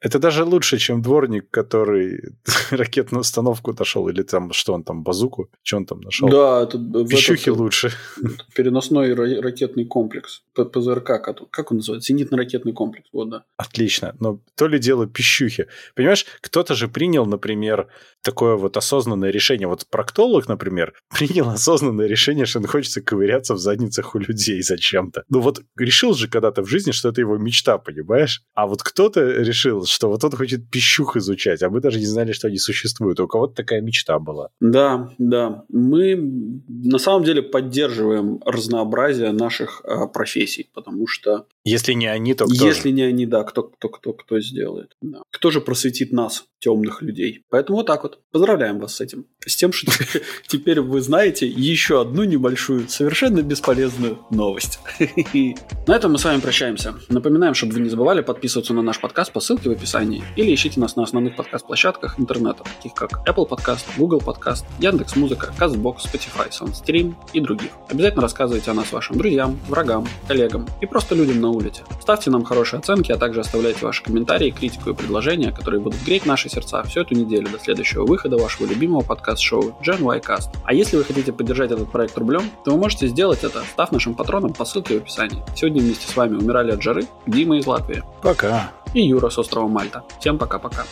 Это даже лучше, чем дворник, который *laughs* ракетную установку нашел, или там, что он там, базуку, что он там нашел. Да, это Пищухи этот, лучше. *laughs* Переносной ракетный комплекс, ПЗРК, как он называется? Зенитно-ракетный комплекс, вот да. Отлично, но то ли дело пищухи. Понимаешь, кто-то же принял, например, такое вот осознанное решение. Вот проктолог, например, *laughs* принял осознанное решение, что он хочется ковыряться в задницах у людей зачем-то. Ну вот решил же когда-то в жизни, что это его мечта, понимаешь? А вот кто-то решил, что вот он хочет пищух изучать, а мы даже не знали, что они существуют. У кого-то такая мечта была. Да, да. Мы на самом деле поддерживаем разнообразие наших э, профессий, потому что... Если не они, то кто Если же? не они, да, кто, кто, кто, кто сделает. Да. Кто же просветит нас, темных людей? Поэтому вот так вот. Поздравляем вас с этим. С тем, что *laughs* теперь вы знаете еще одну небольшую, совершенно бесполезную новость. *laughs* На этом мы с вами прощаемся. Напоминаем, чтобы вы не забывали подписываться на наш подкаст по ссылке в описании или ищите нас на основных подкаст-площадках интернета, таких как Apple Podcast, Google Podcast, Яндекс.Музыка, CastBox, Spotify, SoundStream и других. Обязательно рассказывайте о нас вашим друзьям, врагам, коллегам и просто людям на улице. Ставьте нам хорошие оценки, а также оставляйте ваши комментарии, критику и предложения, которые будут греть наши сердца всю эту неделю до следующего выхода вашего любимого подкаст-шоу Gen Y Cast. А если вы хотите поддержать этот проект рублем, то вы можете сделать это, став нашим патроном по ссылке в описании. Сегодня вместе с вами умирали от жары Дима из Латвии. Пока. И Юра с острова Мальта. Всем пока-пока.